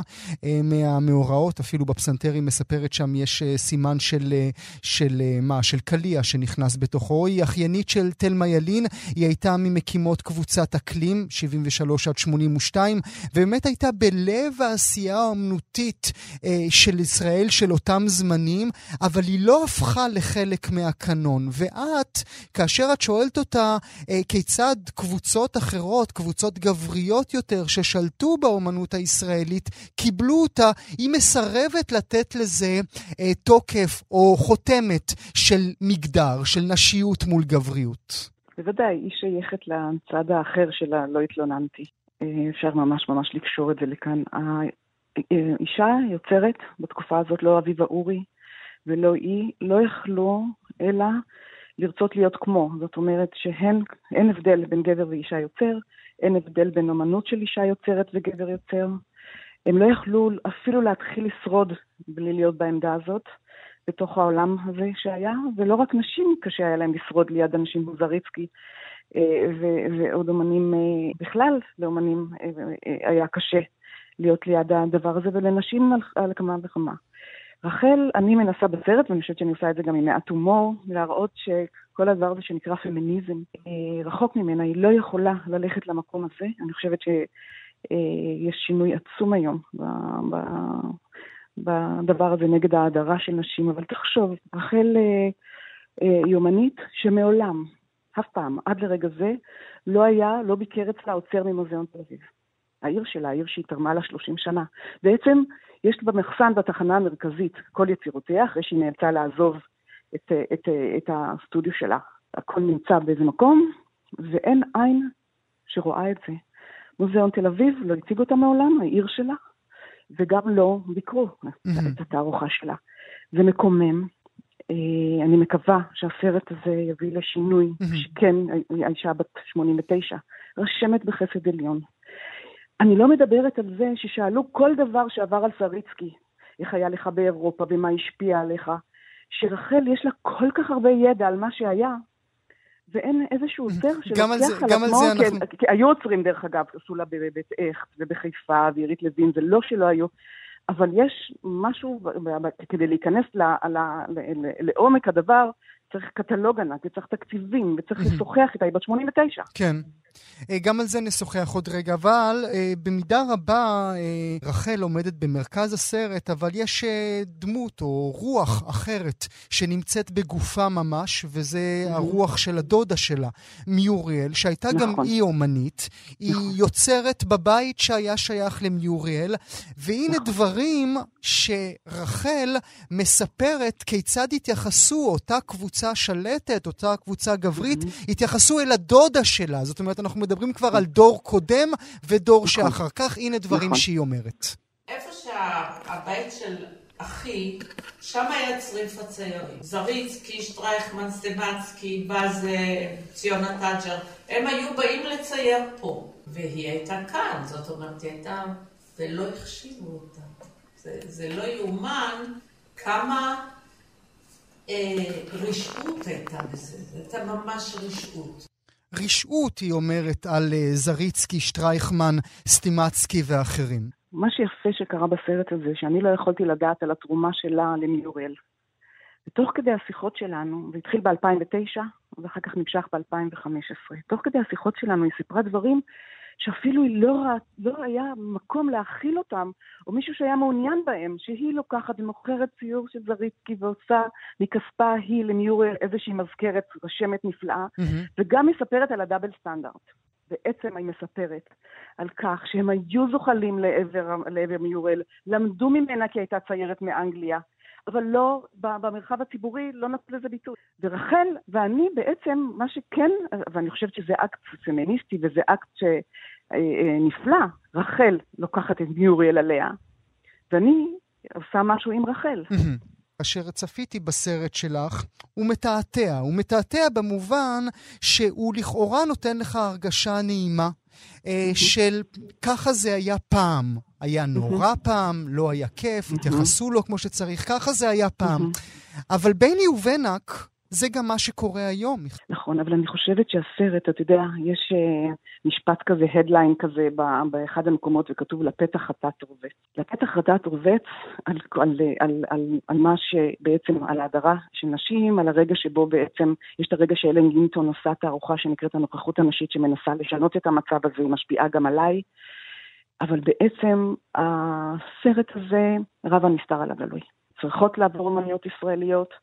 מהמאורעות, אפילו בפסנתר היא מספרת שם יש סימן של, של מה? של קליע שנכנס בתוכו. היא אחיינית של תלמה ילין, היא הייתה ממקימות קבוצת אקלים, 73 עד 82, ובאמת הייתה בלב העשייה האמנותית אה, של ישראל של אותם זמנים, אבל היא לא הפכה לחלק מהקנון. ואת, כאשר את שואלת אותה אה, כיצד קבוצות אחרות, קבוצות גבריות יותר, ששלטו באומנות הישראלית, קיבלו אותה, היא מסרבת לתת לזה אה, תוקף או חותמת של מגדר, של נשיות מול גבריות. בוודאי, היא שייכת לצד האחר שלה, לא התלוננתי. אה, אפשר ממש ממש לקשור את זה לכאן. האישה יוצרת בתקופה הזאת, לא אביבה אורי ולא היא, לא יכלו אלא לרצות להיות כמו. זאת אומרת שאין הבדל בין גבר ואישה יוצר, אין הבדל בין אמנות של אישה יוצרת וגבר יוצר. הם לא יכלו אפילו להתחיל לשרוד בלי להיות בעמדה הזאת. בתוך העולם הזה שהיה, ולא רק נשים קשה היה להם לשרוד ליד אנשים כמו זריצקי אה, ועוד אומנים אה, בכלל, לאומנים אה, היה קשה להיות ליד הדבר הזה, ולנשים על כמה וכמה. רחל, אני מנסה בסרט, ואני חושבת שאני עושה את זה גם עם מעט הומור, להראות שכל הדבר הזה שנקרא פמיניזם רחוק ממנה, היא לא יכולה ללכת למקום הזה. אני חושבת שיש שינוי עצום היום בדבר הזה נגד ההדרה של נשים, אבל תחשוב, רחל אה, אה, יומנית שמעולם, אף פעם, עד לרגע זה, לא היה, לא ביקר אצלה עוצר ממוזיאון תל אביב. העיר שלה, העיר שהיא תרמה לה 30 שנה. בעצם יש במחסן בתחנה המרכזית כל יצירותיה, אחרי שהיא נאלצה לעזוב את, את, את, את הסטודיו שלה. הכל נמצא באיזה מקום, ואין עין שרואה את זה. מוזיאון תל אביב לא הציג אותה מעולם, העיר שלה, וגם לא ביקרו mm-hmm. את התערוכה שלה. זה מקומם. אה, אני מקווה שהסרט הזה יביא לשינוי, mm-hmm. שכן, האישה בת 89, רשמת בחסד עליון. אני לא מדברת על זה ששאלו כל דבר שעבר על סריצקי, איך היה לך באירופה, במה השפיע עליך, שרחל יש לה כל כך הרבה ידע על מה שהיה, ואין איזשהו עוצר שלוקח על עצמו, אנחנו... כי היו עוצרים דרך אגב, עשו לה בבית אכט ובחיפה, ועירית לוין, זה לא שלא היו, אבל יש משהו, כדי להיכנס לעומק הדבר, צריך קטלוג ענק, וצריך תקציבים, וצריך לשוחח איתה, היא בת 89. כן. אה, גם על זה נשוחח עוד רגע, אבל אה, במידה רבה אה, רחל עומדת במרכז הסרט, אבל יש דמות או רוח אחרת שנמצאת בגופה ממש, וזה. הרוח של הדודה שלה, מיוריאל, שהייתה נכון. גם היא אומנית. היא נכון. יוצרת בבית שהיה שייך למיוריאל, והנה נכון. דברים שרחל מספרת כיצד התייחסו אותה קבוצה שלטת, אותה קבוצה גברית. התייחסו אל הדודה שלה. זאת אומרת, אנחנו מדברים כבר על דור קודם ודור נכון. שאחר כך. הנה דברים נכון. שהיא אומרת. איפה שהבית של אחי, שם היה צריף הציירים. זריצקי, שטרייכמן, סטנצקי, ואז ציונה תג'ר, הם היו באים לצייר פה. והיא הייתה כאן, זאת אומרת, היא הייתה... ולא החשיבו אותה. זה, זה לא יאומן כמה אה, רשעות הייתה בזה. זו הייתה ממש רשעות. רשעות, היא אומרת על אה, זריצקי, שטרייכמן, סטימצקי ואחרים. מה שיפה שקרה בסרט הזה, שאני לא יכולתי לדעת על התרומה שלה למיוריאל. ותוך כדי השיחות שלנו, זה התחיל ב-2009, ואחר כך נמשך ב-2015, תוך כדי השיחות שלנו היא סיפרה דברים שאפילו לא, לא היה מקום להכיל אותם, או מישהו שהיה מעוניין בהם, שהיא לוקחת ומוכרת ציור של זריצקי ועושה מכספה היא למיורי איזושהי מזכרת, רשמת נפלאה, mm-hmm. וגם מספרת על הדאבל סטנדרט. בעצם היא מספרת על כך שהם היו זוחלים לעבר, לעבר מיורל, למדו ממנה כי הייתה ציירת מאנגליה, אבל לא, במרחב הציבורי לא נתנו לזה ביטוי. ורחל ואני בעצם, מה שכן, ואני חושבת שזה אקט פמיניסטי וזה אקט שנפלא, אה, אה, רחל לוקחת את מיוריאל עליה, ואני עושה משהו עם רחל. אשר צפיתי בסרט שלך, הוא מתעתע. הוא מתעתע במובן שהוא לכאורה נותן לך הרגשה נעימה של ככה זה היה פעם. היה נורא פעם, לא היה כיף, התייחסו לו כמו שצריך, ככה זה היה פעם. אבל ביני ובינק, זה גם מה שקורה היום. נכון, אבל אני חושבת שהסרט, אתה יודע, יש uh, משפט כזה, הדליין כזה באחד המקומות, וכתוב לפתח חטאת רובץ. לפתח חטאת רובץ על, על, על, על, על מה שבעצם, על ההדרה של נשים, על הרגע שבו בעצם, יש את הרגע שאלן גינטון עושה תערוכה שנקראת הנוכחות הנשית, שמנסה לשנות את המצב הזה, היא משפיעה גם עליי. אבל בעצם הסרט הזה, רב הנסתר עליו אלוהי. צריכות לעבור אמניות ישראליות,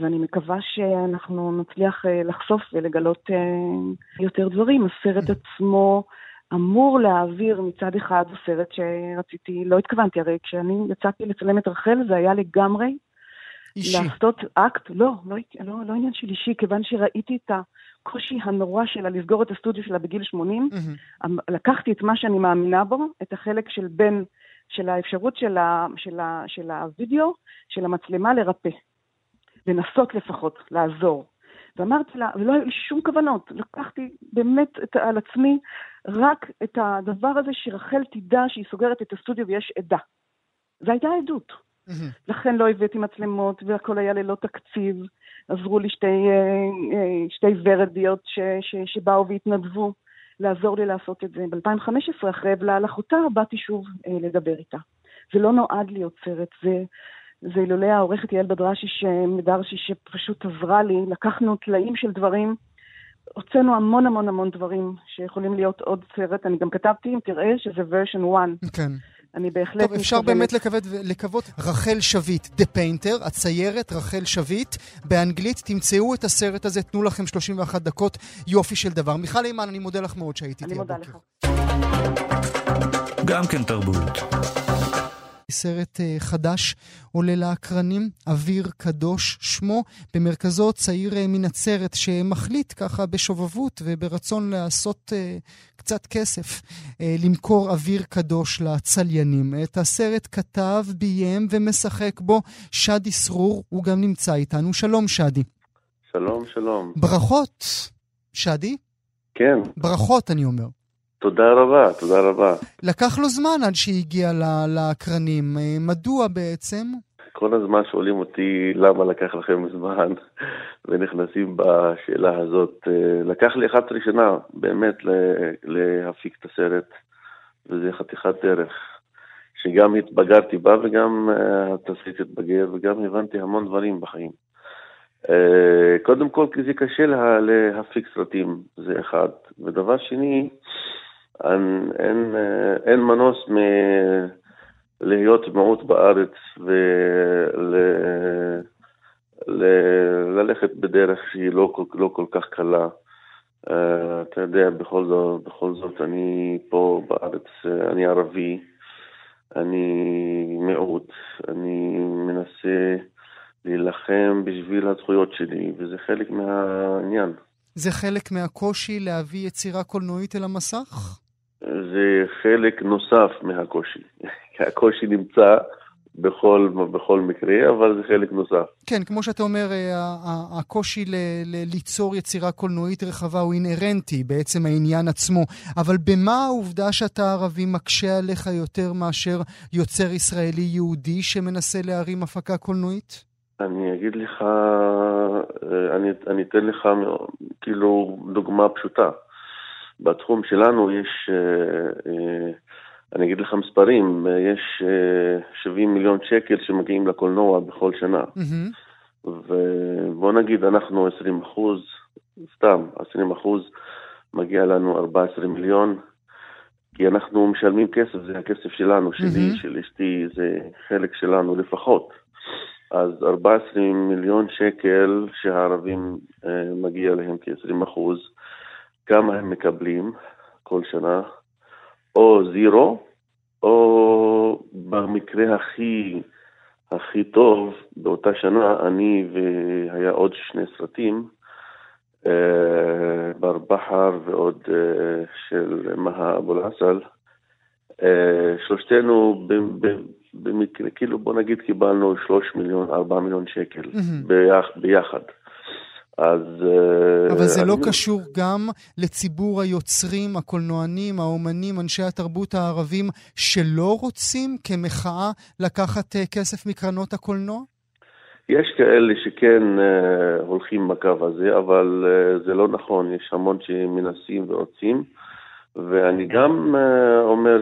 ואני מקווה שאנחנו נצליח אה, לחשוף ולגלות אה, יותר דברים. הסרט עצמו אמור להעביר מצד אחד סרט שרציתי, לא התכוונתי, הרי כשאני יצאתי לצלם את רחל זה היה לגמרי אישי. לעשות אקט, לא, לא, לא, לא עניין של אישי, כיוון שראיתי את הקושי הנורא שלה לסגור את הסטודיו שלה בגיל 80, mm-hmm. לקחתי את מה שאני מאמינה בו, את החלק של בין, של האפשרות של, ה, של, ה, של הווידאו, של המצלמה לרפא. לנסות לפחות לעזור. ואמרתי לה, ולא היו לי שום כוונות, לקחתי באמת את, על עצמי רק את הדבר הזה שרחל תדע שהיא סוגרת את הסטודיו ויש עדה. זו הייתה עדות. Mm-hmm. לכן לא הבאתי מצלמות והכל היה ללא תקציב. עזרו לי שתי, אה, אה, שתי ורדיות ש, ש, שבאו והתנדבו לעזור לי לעשות את זה. ב-2015, אחרי אבלה אחותה, באתי שוב אה, לדבר איתה. זה לא נועד להיות סרט, זה, זה אילולא העורכת יעל בדרשי, מדרשי, שפשוט עזרה לי. לקחנו טלאים של דברים, הוצאנו המון המון המון דברים שיכולים להיות עוד סרט. אני גם כתבתי, אם תראה, שזה version 1. כן. אני בהחלט טוב, אפשר באמת לקוות, לקוות רחל שביט, The Painter, הציירת רחל שביט. באנגלית תמצאו את הסרט הזה, תנו לכם 31 דקות, יופי של דבר. מיכל אימן, אני מודה לך מאוד שהייתי איתי הבוקר. אני מודה לך. גם כן תרבות. סרט אה, חדש עולה לאקרנים, אוויר קדוש שמו, במרכזו צעיר אה, מנצרת שמחליט ככה בשובבות וברצון לעשות uh, קצת כסף, uh, למכור אוויר קדוש לצליינים. את הסרט כתב, ביים ומשחק בו שדי סרור, הוא גם נמצא איתנו. שלום שדי. שלום, שלום. ברכות, שדי? כן. ברכות, אני אומר. תודה רבה, תודה רבה. לקח לו זמן עד שהגיע לאקרנים. אה, מדוע בעצם? כל הזמן שואלים אותי למה לקח לכם זמן, ונכנסים בשאלה הזאת. אה, לקח לי 11 שנה באמת להפיק את הסרט, וזה חתיכת דרך. שגם התבגרתי בה וגם התסריט אה, התבגר וגם הבנתי המון דברים בחיים. קודם כל, כי זה קשה לה, להפיק סרטים, זה אחד. ודבר שני, אין, אין, אין מנוס מ... להיות מיעוט בארץ וללכת בדרך שהיא לא, לא כל כך קלה. Uh, אתה יודע, בכל זאת, בכל זאת אני פה בארץ, אני ערבי, אני מיעוט, אני מנסה להילחם בשביל הזכויות שלי, וזה חלק מהעניין. זה חלק מהקושי להביא יצירה קולנועית אל המסך? זה חלק נוסף מהקושי. הקושי נמצא בכל, בכל מקרה, אבל זה חלק נוסף. כן, כמו שאתה אומר, אה, הקושי ל- ל- ליצור יצירה קולנועית רחבה הוא אינהרנטי, בעצם העניין עצמו. אבל במה העובדה שאתה ערבי מקשה עליך יותר מאשר יוצר ישראלי יהודי שמנסה להרים הפקה קולנועית? אני אגיד לך, אה, אני, אני אתן לך כאילו דוגמה פשוטה. בתחום שלנו יש, אה, אני אגיד לך מספרים, יש 70 מיליון שקל שמגיעים לקולנוע בכל שנה. Mm-hmm. ובוא נגיד אנחנו 20 אחוז, סתם, 20 אחוז, מגיע לנו 14 מיליון, כי אנחנו משלמים כסף, זה הכסף שלנו, שלי, mm-hmm. של אשתי, זה חלק שלנו לפחות. אז 14 מיליון שקל שהערבים אה, מגיע להם כ-20 אחוז, כמה הם מקבלים כל שנה? או זירו, או במקרה הכי, הכי טוב, באותה שנה אני והיה עוד שני סרטים, אה, בר בחר ועוד אה, של מहा אבו אל-אסל, אה, שלושתנו במקרה, כאילו בוא נגיד קיבלנו שלוש מיליון, ארבעה מיליון שקל mm-hmm. ביחד. אז... אה, אבל זה לא קשור גם לציבור היוצרים, הקולנוענים, האומנים, אנשי התרבות הערבים, שלא רוצים כמחאה לקחת אה, כסף מקרנות הקולנוע? יש כאלה שכן uh, הולכים בקו הזה, אבל uh, זה לא נכון, יש המון שמנסים ורוצים, ואני גם uh, אומר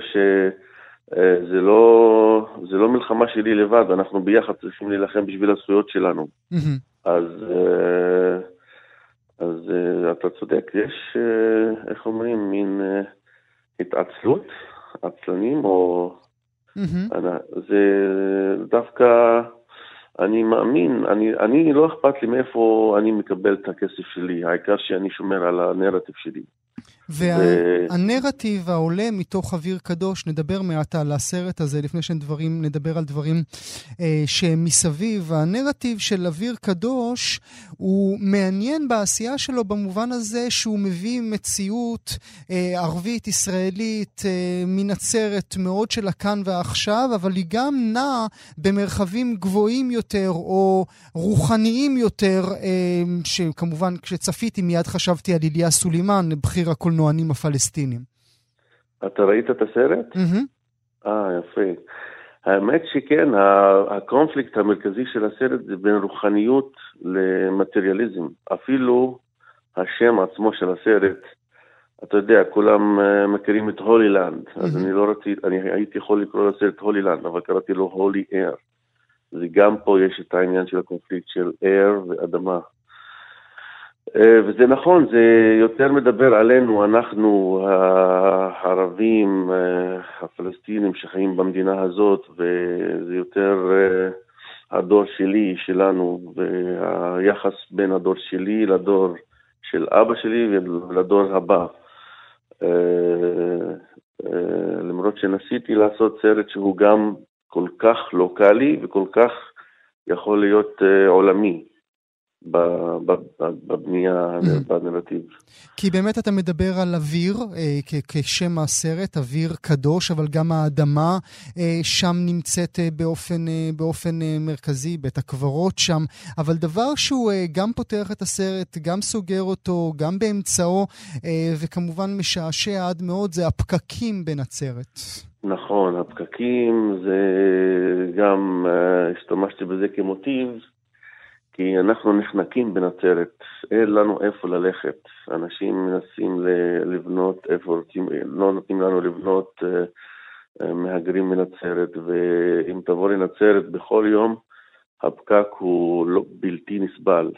שזה לא, זה לא מלחמה שלי לבד, אנחנו ביחד צריכים להילחם בשביל הזכויות שלנו. אז, אה, אז אה, אתה צודק, יש, אה, איך אומרים, מין התעצלות, עצלנים, או... זה דווקא, אני מאמין, אני, אני לא אכפת לי מאיפה אני מקבל את הכסף שלי, העיקר שאני שומר על הנרטיב שלי. והנרטיב וה... העולה מתוך אוויר קדוש, נדבר מעט על הסרט הזה לפני שדברים, נדבר על דברים אה, שהם מסביב. הנרטיב של אוויר קדוש הוא מעניין בעשייה שלו במובן הזה שהוא מביא מציאות אה, ערבית, ישראלית, אה, מנצרת מאוד של הכאן והעכשיו, אבל היא גם נעה במרחבים גבוהים יותר או רוחניים יותר, אה, שכמובן כשצפיתי מיד חשבתי על איליה סולימן, בכיר הקולנוענים הפלסטינים. אתה ראית את הסרט? אה, יפה. האמת שכן, הקונפליקט המרכזי של הסרט זה בין רוחניות למטריאליזם. אפילו השם עצמו של הסרט, אתה יודע, כולם אה, מכירים את הולילנד, אז אני לא רציתי, אני הייתי יכול לקרוא לסרט הולילנד, אבל קראתי לו הולי אר. וגם פה יש את העניין של הקונפליקט של אר ואדמה. אה, וזה נכון, זה יותר מדבר עלינו, אנחנו הערבים, אה, הפלסטינים שחיים במדינה הזאת, וזה יותר אה, הדור שלי, שלנו, והיחס בין הדור שלי לדור של אבא שלי ולדור הבא. למרות שניסיתי לעשות סרט שהוא גם כל כך לוקאלי וכל כך יכול להיות עולמי. בבנייה. בנרטיב. כי באמת אתה מדבר על אוויר אה, כשם הסרט, אוויר קדוש, אבל גם האדמה אה, שם נמצאת אה, באופן, באופן מרכזי, בית הקברות שם, אבל דבר שהוא גם פותח את הסרט, גם סוגר אותו, גם באמצעו, וכמובן משעשע עד מאוד, זה הפקקים בנצרת. נכון, הפקקים זה גם, השתמשתי בזה כמוטיב. כי אנחנו נחנקים בנצרת, אין לנו איפה ללכת. אנשים מנסים לבנות איפה רוצים, לא נותנים לנו לבנות אה, אה, מהגרים מנצרת, ואם תבוא לנצרת בכל יום, הפקק הוא לא בלתי נסבל.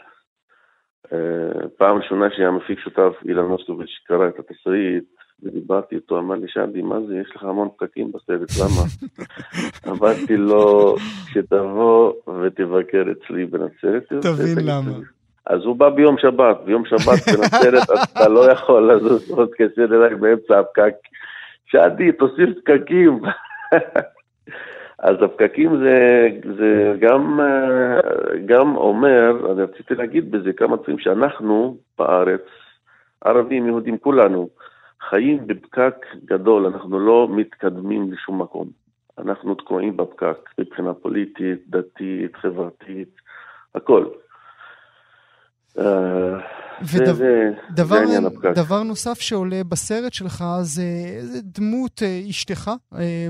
פעם ראשונה שהיה מפיק שותף אילן מוסקוביץ' קרא את התסריט, ודיברתי איתו, אמר לי, שאדי, מה זה, יש לך המון פקקים בסרט, למה? אמרתי לו, שתבוא ותבקר אצלי בנצרת. תבין למה. אז הוא בא ביום שבת, ביום שבת בנצרת אתה לא יכול לזוז עוד כסר אליי באמצע הפקק. שאדי, תוסיף פקקים. אז הפקקים זה, זה גם, גם אומר, אני רציתי להגיד בזה כמה דברים שאנחנו בארץ, ערבים, יהודים, כולנו, חיים בפקק גדול, אנחנו לא מתקדמים לשום מקום. אנחנו תקועים בפקק מבחינה פוליטית, דתית, חברתית, הכל. ודבר נוסף שעולה בסרט שלך זה, זה דמות אשתך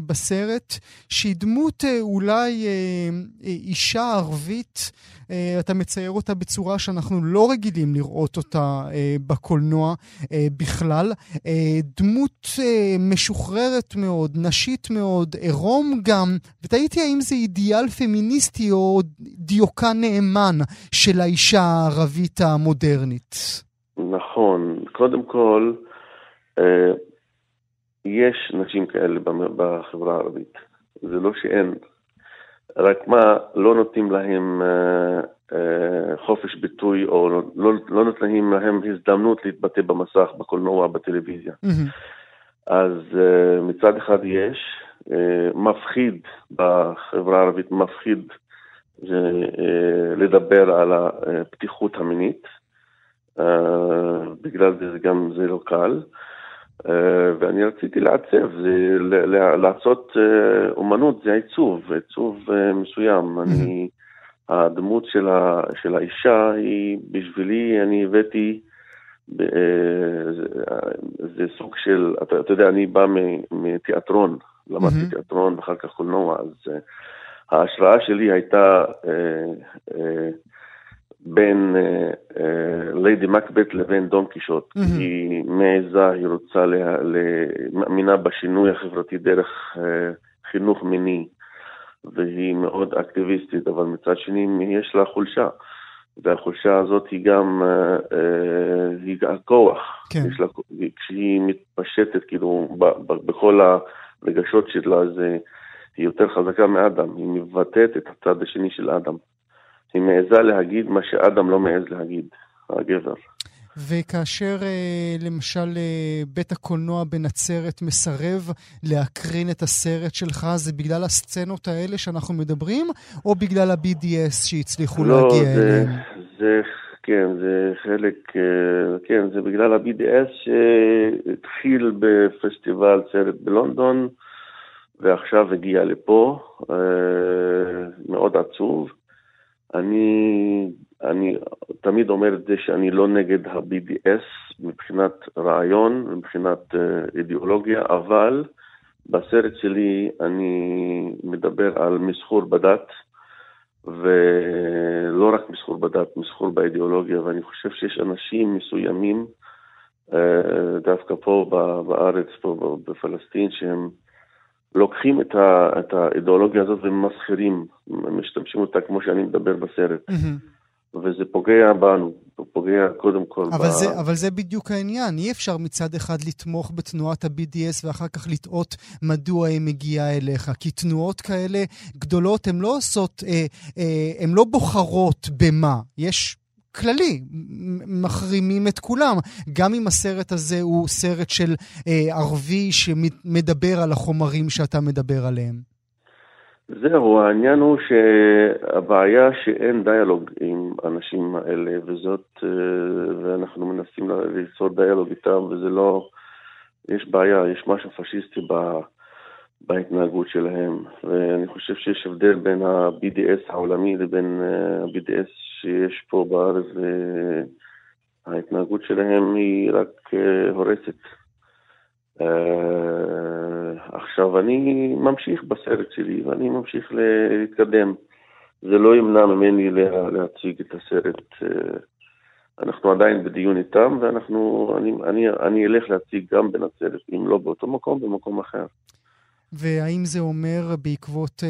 בסרט, שהיא דמות אולי אישה ערבית, אתה מצייר אותה בצורה שאנחנו לא רגילים לראות אותה בקולנוע בכלל. דמות משוחררת מאוד, נשית מאוד, עירום גם, ותהיתי האם זה אידיאל פמיניסטי או דיוקן נאמן של האישה הערבית המודרנית. נכון. קודם כל, יש נשים כאלה בחברה הערבית. זה לא שאין. רק מה, לא נותנים להם חופש ביטוי, או לא, לא נותנים להם הזדמנות להתבטא במסך, בקולנוע, בטלוויזיה. אז מצד אחד יש, מפחיד בחברה הערבית, מפחיד לדבר על הפתיחות המינית, בגלל זה גם זה לא קל. ואני רציתי לעצב, זה, לעשות אומנות זה עיצוב, עיצוב מסוים. אני, הדמות של, ה, של האישה היא, בשבילי, אני הבאתי, זה, זה סוג של, אתה, אתה יודע, אני בא מתיאטרון, למדתי תיאטרון ואחר כך קולנוע, אז ההשראה שלי הייתה אה, אה, בין ליידי מקבט לבין דון קישוט. היא מעיזה, היא רוצה, מאמינה בשינוי החברתי דרך אה, חינוך מיני, והיא מאוד אקטיביסטית, אבל מצד שני יש לה חולשה. והחולשה הזאת היא גם, אה, אה, היא הכוח. כן. לה, כשהיא מתפשטת, כאילו, ב, ב, בכל הרגשות שלה, זה, היא יותר חזקה מאדם, היא מבטאת את הצד השני של אדם. היא מעיזה להגיד מה שאדם לא מעז להגיד, הגבר. וכאשר אה, למשל אה, בית הקולנוע בנצרת מסרב להקרין את הסרט שלך, זה בגלל הסצנות האלה שאנחנו מדברים, או בגלל ה-BDS שהצליחו לא, להגיע זה, אליהם? זה, כן, זה חלק, אה, כן, זה בגלל ה-BDS שהתחיל בפסטיבל סרט בלונדון, ועכשיו הגיע לפה, מאוד עצוב. אני, אני תמיד אומר את זה שאני לא נגד ה-BDS מבחינת רעיון, מבחינת uh, אידיאולוגיה, אבל בסרט שלי אני מדבר על מסחור בדת, ולא רק מסחור בדת, מסחור באידיאולוגיה, ואני חושב שיש אנשים מסוימים, uh, דווקא פה בארץ, פה בפלסטין, שהם לוקחים את, ה, את האידיאולוגיה הזאת ומסחירים, משתמשים אותה כמו שאני מדבר בסרט. Mm-hmm. וזה פוגע בנו, פוגע קודם כל אבל ב... זה, אבל זה בדיוק העניין, אי אפשר מצד אחד לתמוך בתנועת ה-BDS ואחר כך לטעות מדוע היא מגיעה אליך. כי תנועות כאלה גדולות, הן לא עושות, אה, אה, הן לא בוחרות במה. יש כללי, מחרימים את כולם. גם אם הסרט הזה הוא סרט של אה, ערבי שמדבר על החומרים שאתה מדבר עליהם. זהו, העניין הוא שהבעיה שאין דיאלוג עם האנשים האלה, וזאת, אה, ואנחנו מנסים ליצור דיאלוג איתם, וזה לא, יש בעיה, יש משהו פשיסטי ב... בהתנהגות שלהם, ואני חושב שיש הבדל בין ה-BDS העולמי לבין ה-BDS שיש פה בארץ, וההתנהגות שלהם היא רק אה, הורסת. אה, עכשיו, אני ממשיך בסרט שלי ואני ממשיך להתקדם. זה לא ימנע ממני להציג את הסרט. אה, אנחנו עדיין בדיון איתם, ואנחנו, אני, אני, אני אלך להציג גם בנצרת, אם לא באותו מקום, במקום אחר. והאם זה אומר, בעקבות uh,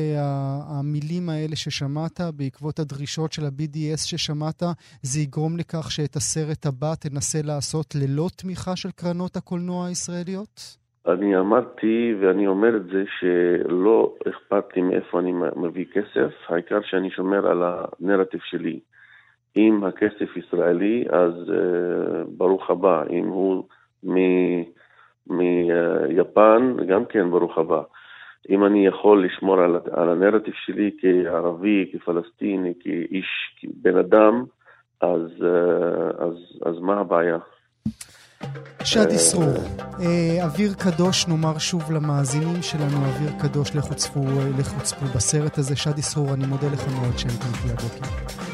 המילים האלה ששמעת, בעקבות הדרישות של ה-BDS ששמעת, זה יגרום לכך שאת הסרט הבא תנסה לעשות ללא תמיכה של קרנות הקולנוע הישראליות? אני אמרתי, ואני אומר את זה, שלא אכפת לי מאיפה אני מביא כסף, העיקר שאני שומר על הנרטיב שלי. אם הכסף ישראלי, אז uh, ברוך הבא. אם הוא מיפן, גם כן ברוך הבא. אם אני יכול לשמור על, על הנרטיב שלי כערבי, כפלסטיני, כאיש, כבן אדם, אז, uh, אז, אז מה הבעיה? שד אסרור, אה, אוויר קדוש, נאמר שוב למאזינים שלנו, אוויר קדוש, לכו צפו, בסרט הזה. שד אסרור, אני מודה לך מאוד שהיית איתי הבוקר.